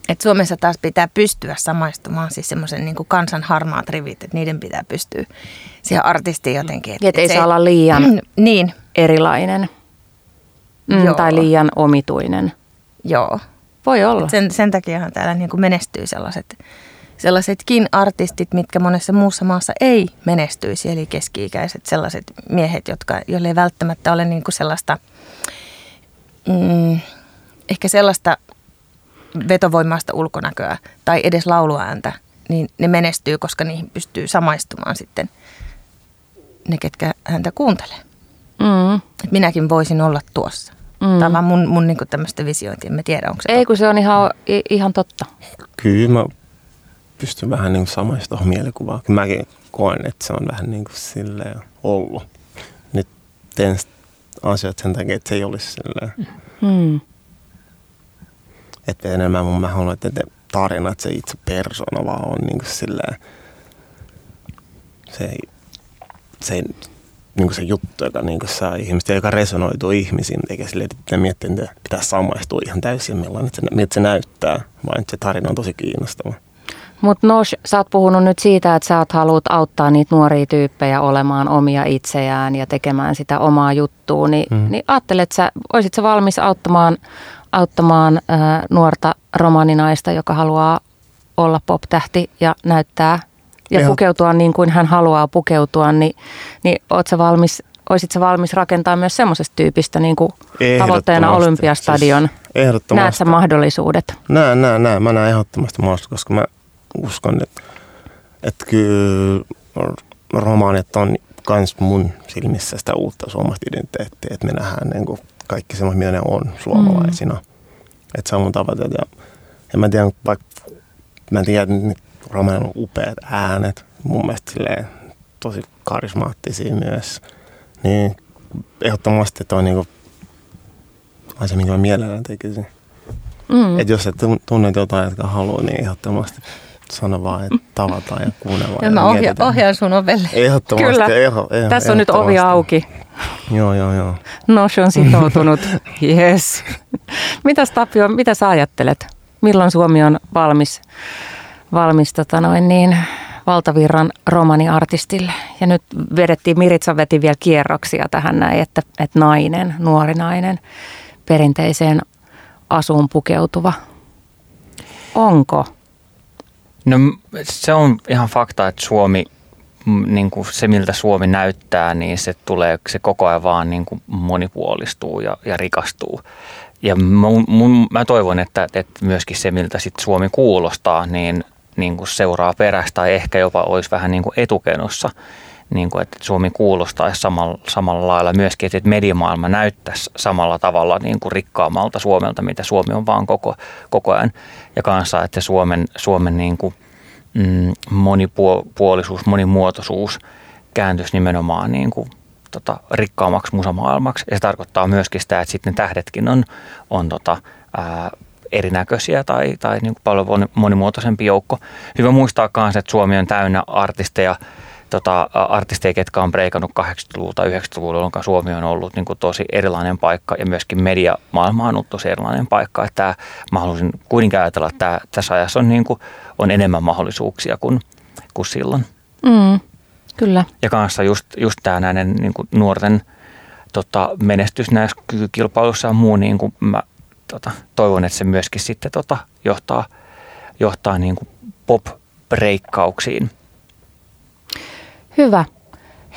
että Suomessa taas pitää pystyä samaistumaan, siis semmoisen niin kansan harmaat rivit, että niiden pitää pystyä siihen artistiin jotenkin. Et ei se saa olla liian Niin, erilainen mm, Joo. tai liian omituinen. joo. Voi olla. Sen, sen takiahan täällä niin kuin menestyy sellaiset, sellaisetkin artistit, mitkä monessa muussa maassa ei menestyisi. Eli keski-ikäiset sellaiset miehet, jotka, joille ei välttämättä ole niin kuin sellaista, mm, ehkä sellaista vetovoimaista ulkonäköä tai edes lauluääntä, niin ne menestyy, koska niihin pystyy samaistumaan sitten ne, ketkä häntä kuuntelee. Mm. Et minäkin voisin olla tuossa. Mm. Tämä on vaan mun, mun niin tämmöistä visiointia. En tiedä, onko se Ei kun se on ihan, ihan totta. Kyllä mä pystyn vähän niin samaista. Kyllä mäkin koen, että se on vähän niin kuin silleen ollut. Nyt teen asiat sen takia, että se ei olisi silleen. Mm. Että enemmän mun mä haluan, että tarinat, se itse persona vaan on niin kuin silleen. Se se niin kuin se juttu, joka niin kuin saa ihmiset, ja joka resonoituu ihmisiin, eikä sille, että ne miettii, että pitää samaistua ihan täysin, millainen se, miltä se näyttää, vaan että se tarina on tosi kiinnostava. Mutta Nosh, sä oot puhunut nyt siitä, että sä oot haluat auttaa niitä nuoria tyyppejä olemaan omia itseään ja tekemään sitä omaa juttua, niin, mm. niin ajattelet sä, olisit sä valmis auttamaan, auttamaan ää, nuorta romaninaista, joka haluaa olla pop-tähti ja näyttää ja Ehdot- pukeutua niin kuin hän haluaa pukeutua, niin, niin oot sä valmis, olisit sä valmis rakentaa myös semmoisesta tyypistä niin kuin tavoitteena. Olympiastadion? Siis ehdottomasti. Näet sä mahdollisuudet? Näen, näen, näen. Mä näen ehdottomasti mahdollista, koska mä uskon, että, että kyllä romaanit on kans mun silmissä sitä uutta suomalaista identiteettiä, että me nähdään niin kuin kaikki semmoista, mitä ne on suomalaisina. Mm. Että se on mun tavoite. Ja, ja mä tiedän, vaikka mä tiedän, että on upeat äänet, mun mielestä silleen, tosi karismaattisia myös. Niin ehdottomasti toi niin kuin asia, minkä mä mielellään tekisin. Mm. Et jos et tun- tunnet jotain, jotka haluaa, niin ehdottomasti sano vaan, että tavataan ja kuunnellaan. Ja mä ohjaan, mietitään. ohjaan sun ovelle. Ehdottomasti. Kyllä. Eho, eho, Tässä on nyt ovi auki. Joo, joo, joo. Nosh on sitoutunut. Yes. Mitäs Tapio, mitä sä ajattelet? Milloin Suomi on valmis, valmis tota noin niin, valtavirran romaniartistille? Ja nyt vedettiin, Miritsa veti vielä kierroksia tähän näin, että, että nainen, nuori nainen, perinteiseen asuun pukeutuva. Onko? No se on ihan fakta, että Suomi, niin kuin se miltä Suomi näyttää, niin se tulee, se koko ajan vaan niin kuin monipuolistuu ja, ja rikastuu. Ja mun, mun, mä toivon, että, että myöskin se miltä sit Suomi kuulostaa, niin, niin kuin seuraa perästä tai ehkä jopa olisi vähän niin kuin etukenossa. Niin kuin, että Suomi kuulostaisi samalla, samalla lailla myöskin, että mediamaailma näyttäisi samalla tavalla niin kuin rikkaammalta Suomelta, mitä Suomi on vaan koko, koko ajan. Ja kanssa, että Suomen, Suomen niin kuin, mm, monipuolisuus, monimuotoisuus kääntyisi nimenomaan niin kuin, tota, rikkaammaksi musamaailmaksi. Ja se tarkoittaa myöskin sitä, että sitten tähdetkin on, on tota, ää, erinäköisiä tai, tai niin kuin paljon moni- monimuotoisempi joukko. Hyvä muistaa myös, että Suomi on täynnä artisteja, tota, artisteja, ketkä on breikannut 80-luvulla tai 90-luvulla, jolloin Suomi on ollut niin kuin tosi erilainen paikka ja myöskin mediamaailma on ollut tosi erilainen paikka. Että tämä, mä haluaisin kuitenkin ajatella, että tämä, tässä ajassa on, niin kuin, on enemmän mahdollisuuksia kuin, kuin silloin. Mm, kyllä. Ja kanssa just, just tämä näiden niin kuin nuorten tota, menestys näissä kilpailuissa ja muu, niin kuin mä tota, toivon, että se myöskin sitten tota, johtaa, johtaa niin kuin pop-breikkauksiin. Hyvä.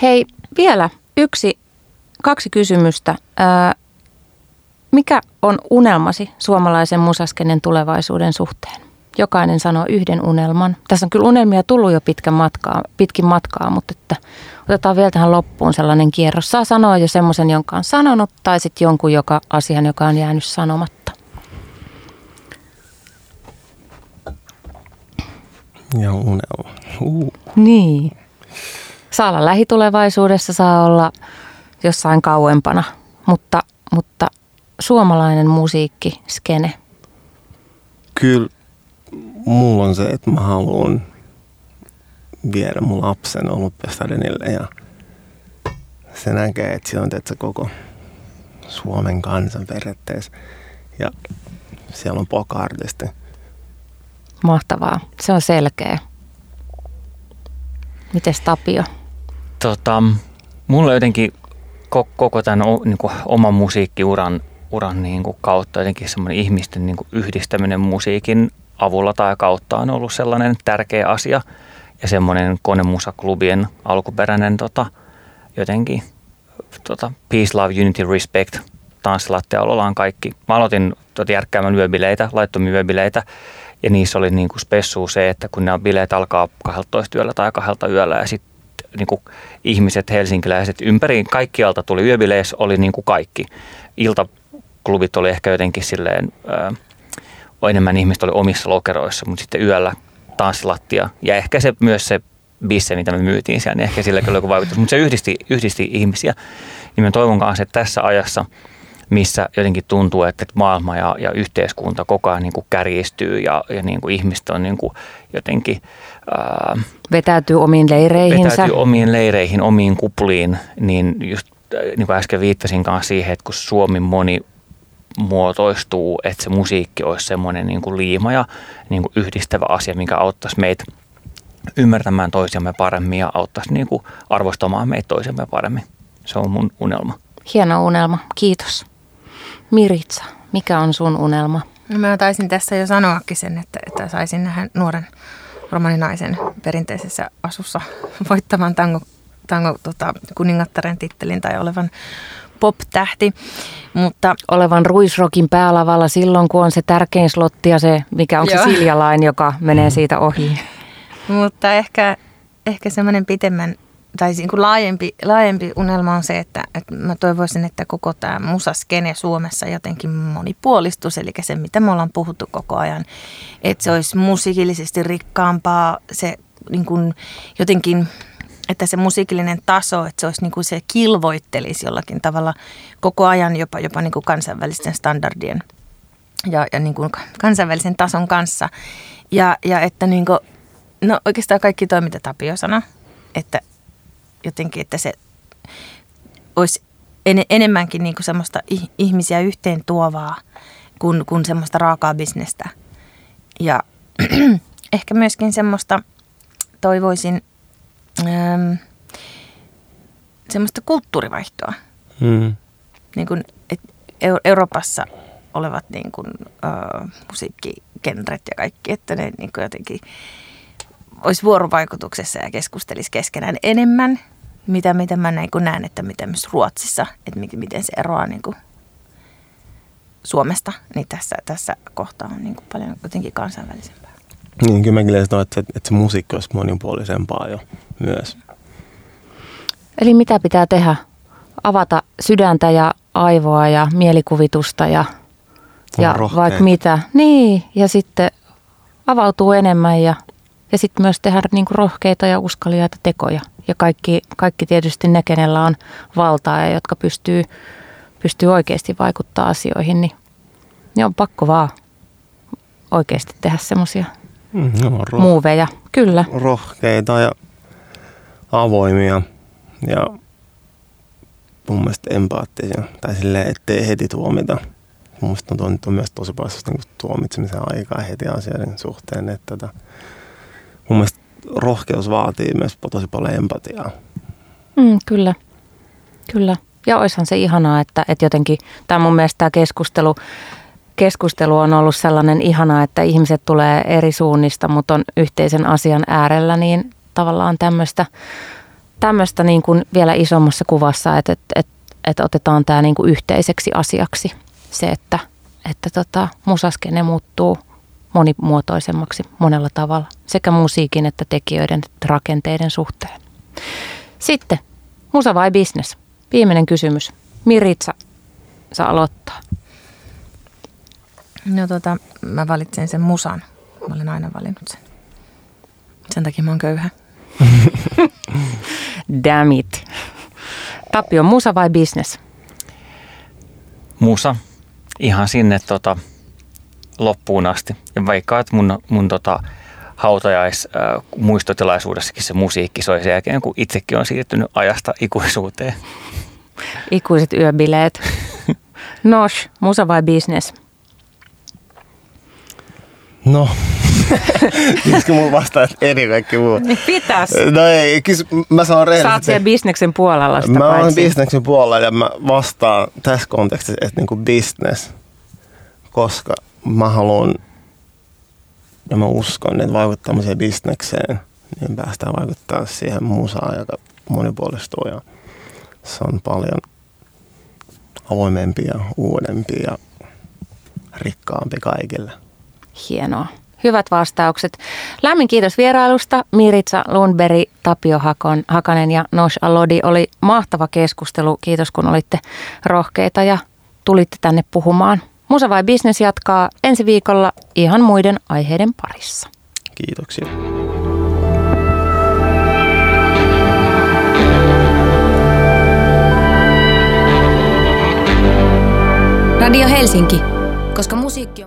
Hei, vielä yksi, kaksi kysymystä. Ää, mikä on unelmasi suomalaisen musaskenen tulevaisuuden suhteen? Jokainen sanoo yhden unelman. Tässä on kyllä unelmia tullut jo pitkän matkaa, pitkin matkaa, mutta että otetaan vielä tähän loppuun sellainen kierros. Saa sanoa jo semmoisen, jonka on sanonut, tai sitten jonkun joka, asian, joka on jäänyt sanomatta. Ja unelma. Uh. Niin. Saa olla lähitulevaisuudessa, saa olla jossain kauempana, mutta, mutta suomalainen musiikki, skene. Kyllä mulla on se, että mä haluan viedä mun lapsen Olympiastadionille ja se näkee, että siellä on että koko Suomen kansan periaatteessa. Ja siellä on pokartisti. Mahtavaa. Se on selkeä. Mites Tapio? Tota, mulla jotenkin koko tämän niin kuin, oman musiikkiuran uran niin kuin, kautta jotenkin semmoinen ihmisten niin kuin, yhdistäminen musiikin avulla tai kautta on ollut sellainen tärkeä asia. Ja semmoinen konemusaklubien alkuperäinen tota, jotenkin tota, Peace, Love, Unity, Respect tanssilattialla ollaan kaikki. Mä aloitin tota, järkkäämään yöbileitä, laittomia yöbileitä ja niissä oli niin kuin spessu se, että kun nämä bileet alkaa 12 yöllä tai kahdelta yöllä ja sitten niin kuin ihmiset, helsinkiläiset ympäri kaikkialta tuli yöbileissä, oli niin kuin kaikki. Iltaklubit oli ehkä jotenkin silleen, ää, enemmän ihmiset oli omissa lokeroissa, mutta sitten yöllä tanssilattia ja ehkä se myös se bisse, mitä me myytiin siellä, niin ehkä sillä kyllä joku vaikutus, mutta se yhdisti, yhdisti ihmisiä. Niin mä toivon kanssa, että tässä ajassa – missä jotenkin tuntuu, että maailma ja, ja yhteiskunta koko ajan niin kuin kärjistyy ja, ja niin kuin ihmiset on niin kuin jotenkin... Ää, vetäytyy omiin leireihinsä. Vetäytyy omiin leireihin, omiin kupliin, niin just niin kuin äsken viittasin kanssa siihen, että kun Suomi moni muotoistuu, että se musiikki olisi semmoinen niin kuin liima ja niin kuin yhdistävä asia, mikä auttaisi meitä ymmärtämään toisiamme paremmin ja auttaisi niin kuin arvostamaan meitä toisiamme paremmin. Se on mun unelma. Hieno unelma, kiitos. Miritsa, mikä on sun unelma? No mä taisin tässä jo sanoakin sen, että, että saisin nähdä nuoren romaninaisen perinteisessä asussa voittavan tango, tango tota, kuningattaren tittelin tai olevan pop-tähti. Mutta, olevan Ruisrokin päälavalla silloin, kun on se tärkein slotti ja se, mikä on se Siljalain, joka menee siitä ohi. Mutta ehkä, ehkä semmoinen pitemmän tai niin kuin laajempi, laajempi unelma on se, että, että mä toivoisin, että koko tämä musaskene Suomessa jotenkin monipuolistus, eli se mitä me ollaan puhuttu koko ajan, että se olisi musiikillisesti rikkaampaa, se niin kuin jotenkin, että se musiikillinen taso, että se olisi niin kuin se kilvoittelisi jollakin tavalla koko ajan jopa, jopa niin kuin kansainvälisten standardien ja, ja niin kuin kansainvälisen tason kanssa. Ja, ja että niin kuin, no oikeastaan kaikki toi, mitä Tapio sanoi, että jotenkin, että se olisi en, enemmänkin niin kuin semmoista ihmisiä yhteen tuovaa kuin, kuin semmoista raakaa bisnestä. Ja ehkä myöskin semmoista toivoisin ähm, semmoista kulttuurivaihtoa. Mm. Niin kuin, et Euroopassa olevat niin kuin, äh, musiikkigenret ja kaikki, että ne niin kuin jotenkin olisi vuorovaikutuksessa ja keskustelisi keskenään enemmän – mitä, mitä mä näin, kun näen, että miten myös Ruotsissa, että miten se eroaa niin kuin Suomesta, niin tässä, tässä kohtaa on niin kuin paljon jotenkin kansainvälisempää. Niin, kyllä mäkin että, että, että se musiikki olisi monipuolisempaa jo myös. Eli mitä pitää tehdä? Avata sydäntä ja aivoa ja mielikuvitusta ja, ja vaikka mitä. Niin, ja sitten avautuu enemmän ja, ja sitten myös tehdä niin kuin rohkeita ja uskaliaita tekoja – ja kaikki, kaikki tietysti ne, kenellä on valtaa ja jotka pystyy, pystyy oikeasti vaikuttaa asioihin, niin, niin on pakko vaan oikeasti tehdä semmoisia mm, no, roh- muuveja. Kyllä. Rohkeita ja avoimia ja mun mielestä empaattisia. Tai silleen, ettei heti tuomita. Mun mielestä on, on myös tosi paljon niin tuomitsemisen aikaa heti asioiden suhteen. Että tota, mun mielestä rohkeus vaatii myös tosi paljon empatiaa. Mm, kyllä, kyllä. Ja olisihan se ihanaa, että, että jotenkin, tämä mun mielestä tämä keskustelu, keskustelu on ollut sellainen ihana, että ihmiset tulee eri suunnista, mutta on yhteisen asian äärellä, niin tavallaan tämmöistä, tämmöistä niin kuin vielä isommassa kuvassa, että, että, että, että otetaan tämä niin kuin yhteiseksi asiaksi. Se, että, että tota, musaskene muuttuu monimuotoisemmaksi monella tavalla, sekä musiikin että tekijöiden että rakenteiden suhteen. Sitten, musa vai business? Viimeinen kysymys. Miritsa, saa aloittaa. No tota, mä valitsen sen musan. Mä olen aina valinnut sen. Sen takia mä oon köyhä. Damn it. Tapio, musa vai business? Musa ihan sinne tota, loppuun asti. Ja vaikka että mun, mun tota, hautajais äh, muistotilaisuudessakin se musiikki soi sen jälkeen, kun itsekin on siirtynyt ajasta ikuisuuteen. Ikuiset yöbileet. Nosh, musa vai business? No, pitäisikö mulla vastaa eri kaikki muu? Pitäis. No ei, kys, mä sanon Sä oot rehellisesti. siellä bisneksen puolella sitä Mä oon bisneksen puolella ja mä vastaan tässä kontekstissa, että niinku business, koska mä haluan ja mä uskon, että vaikuttamiseen bisnekseen, niin päästään vaikuttaa siihen musaan, joka monipuolistuu ja se on paljon avoimempi ja uudempi ja rikkaampi kaikille. Hienoa. Hyvät vastaukset. Lämmin kiitos vierailusta. Miritsa Lundberg, Tapio Hakon, Hakanen ja Nosh Alodi. Oli mahtava keskustelu. Kiitos kun olitte rohkeita ja tulitte tänne puhumaan. Musa vai Business jatkaa ensi viikolla ihan muiden aiheiden parissa. Kiitoksia. Radio Helsinki, koska musiikki on...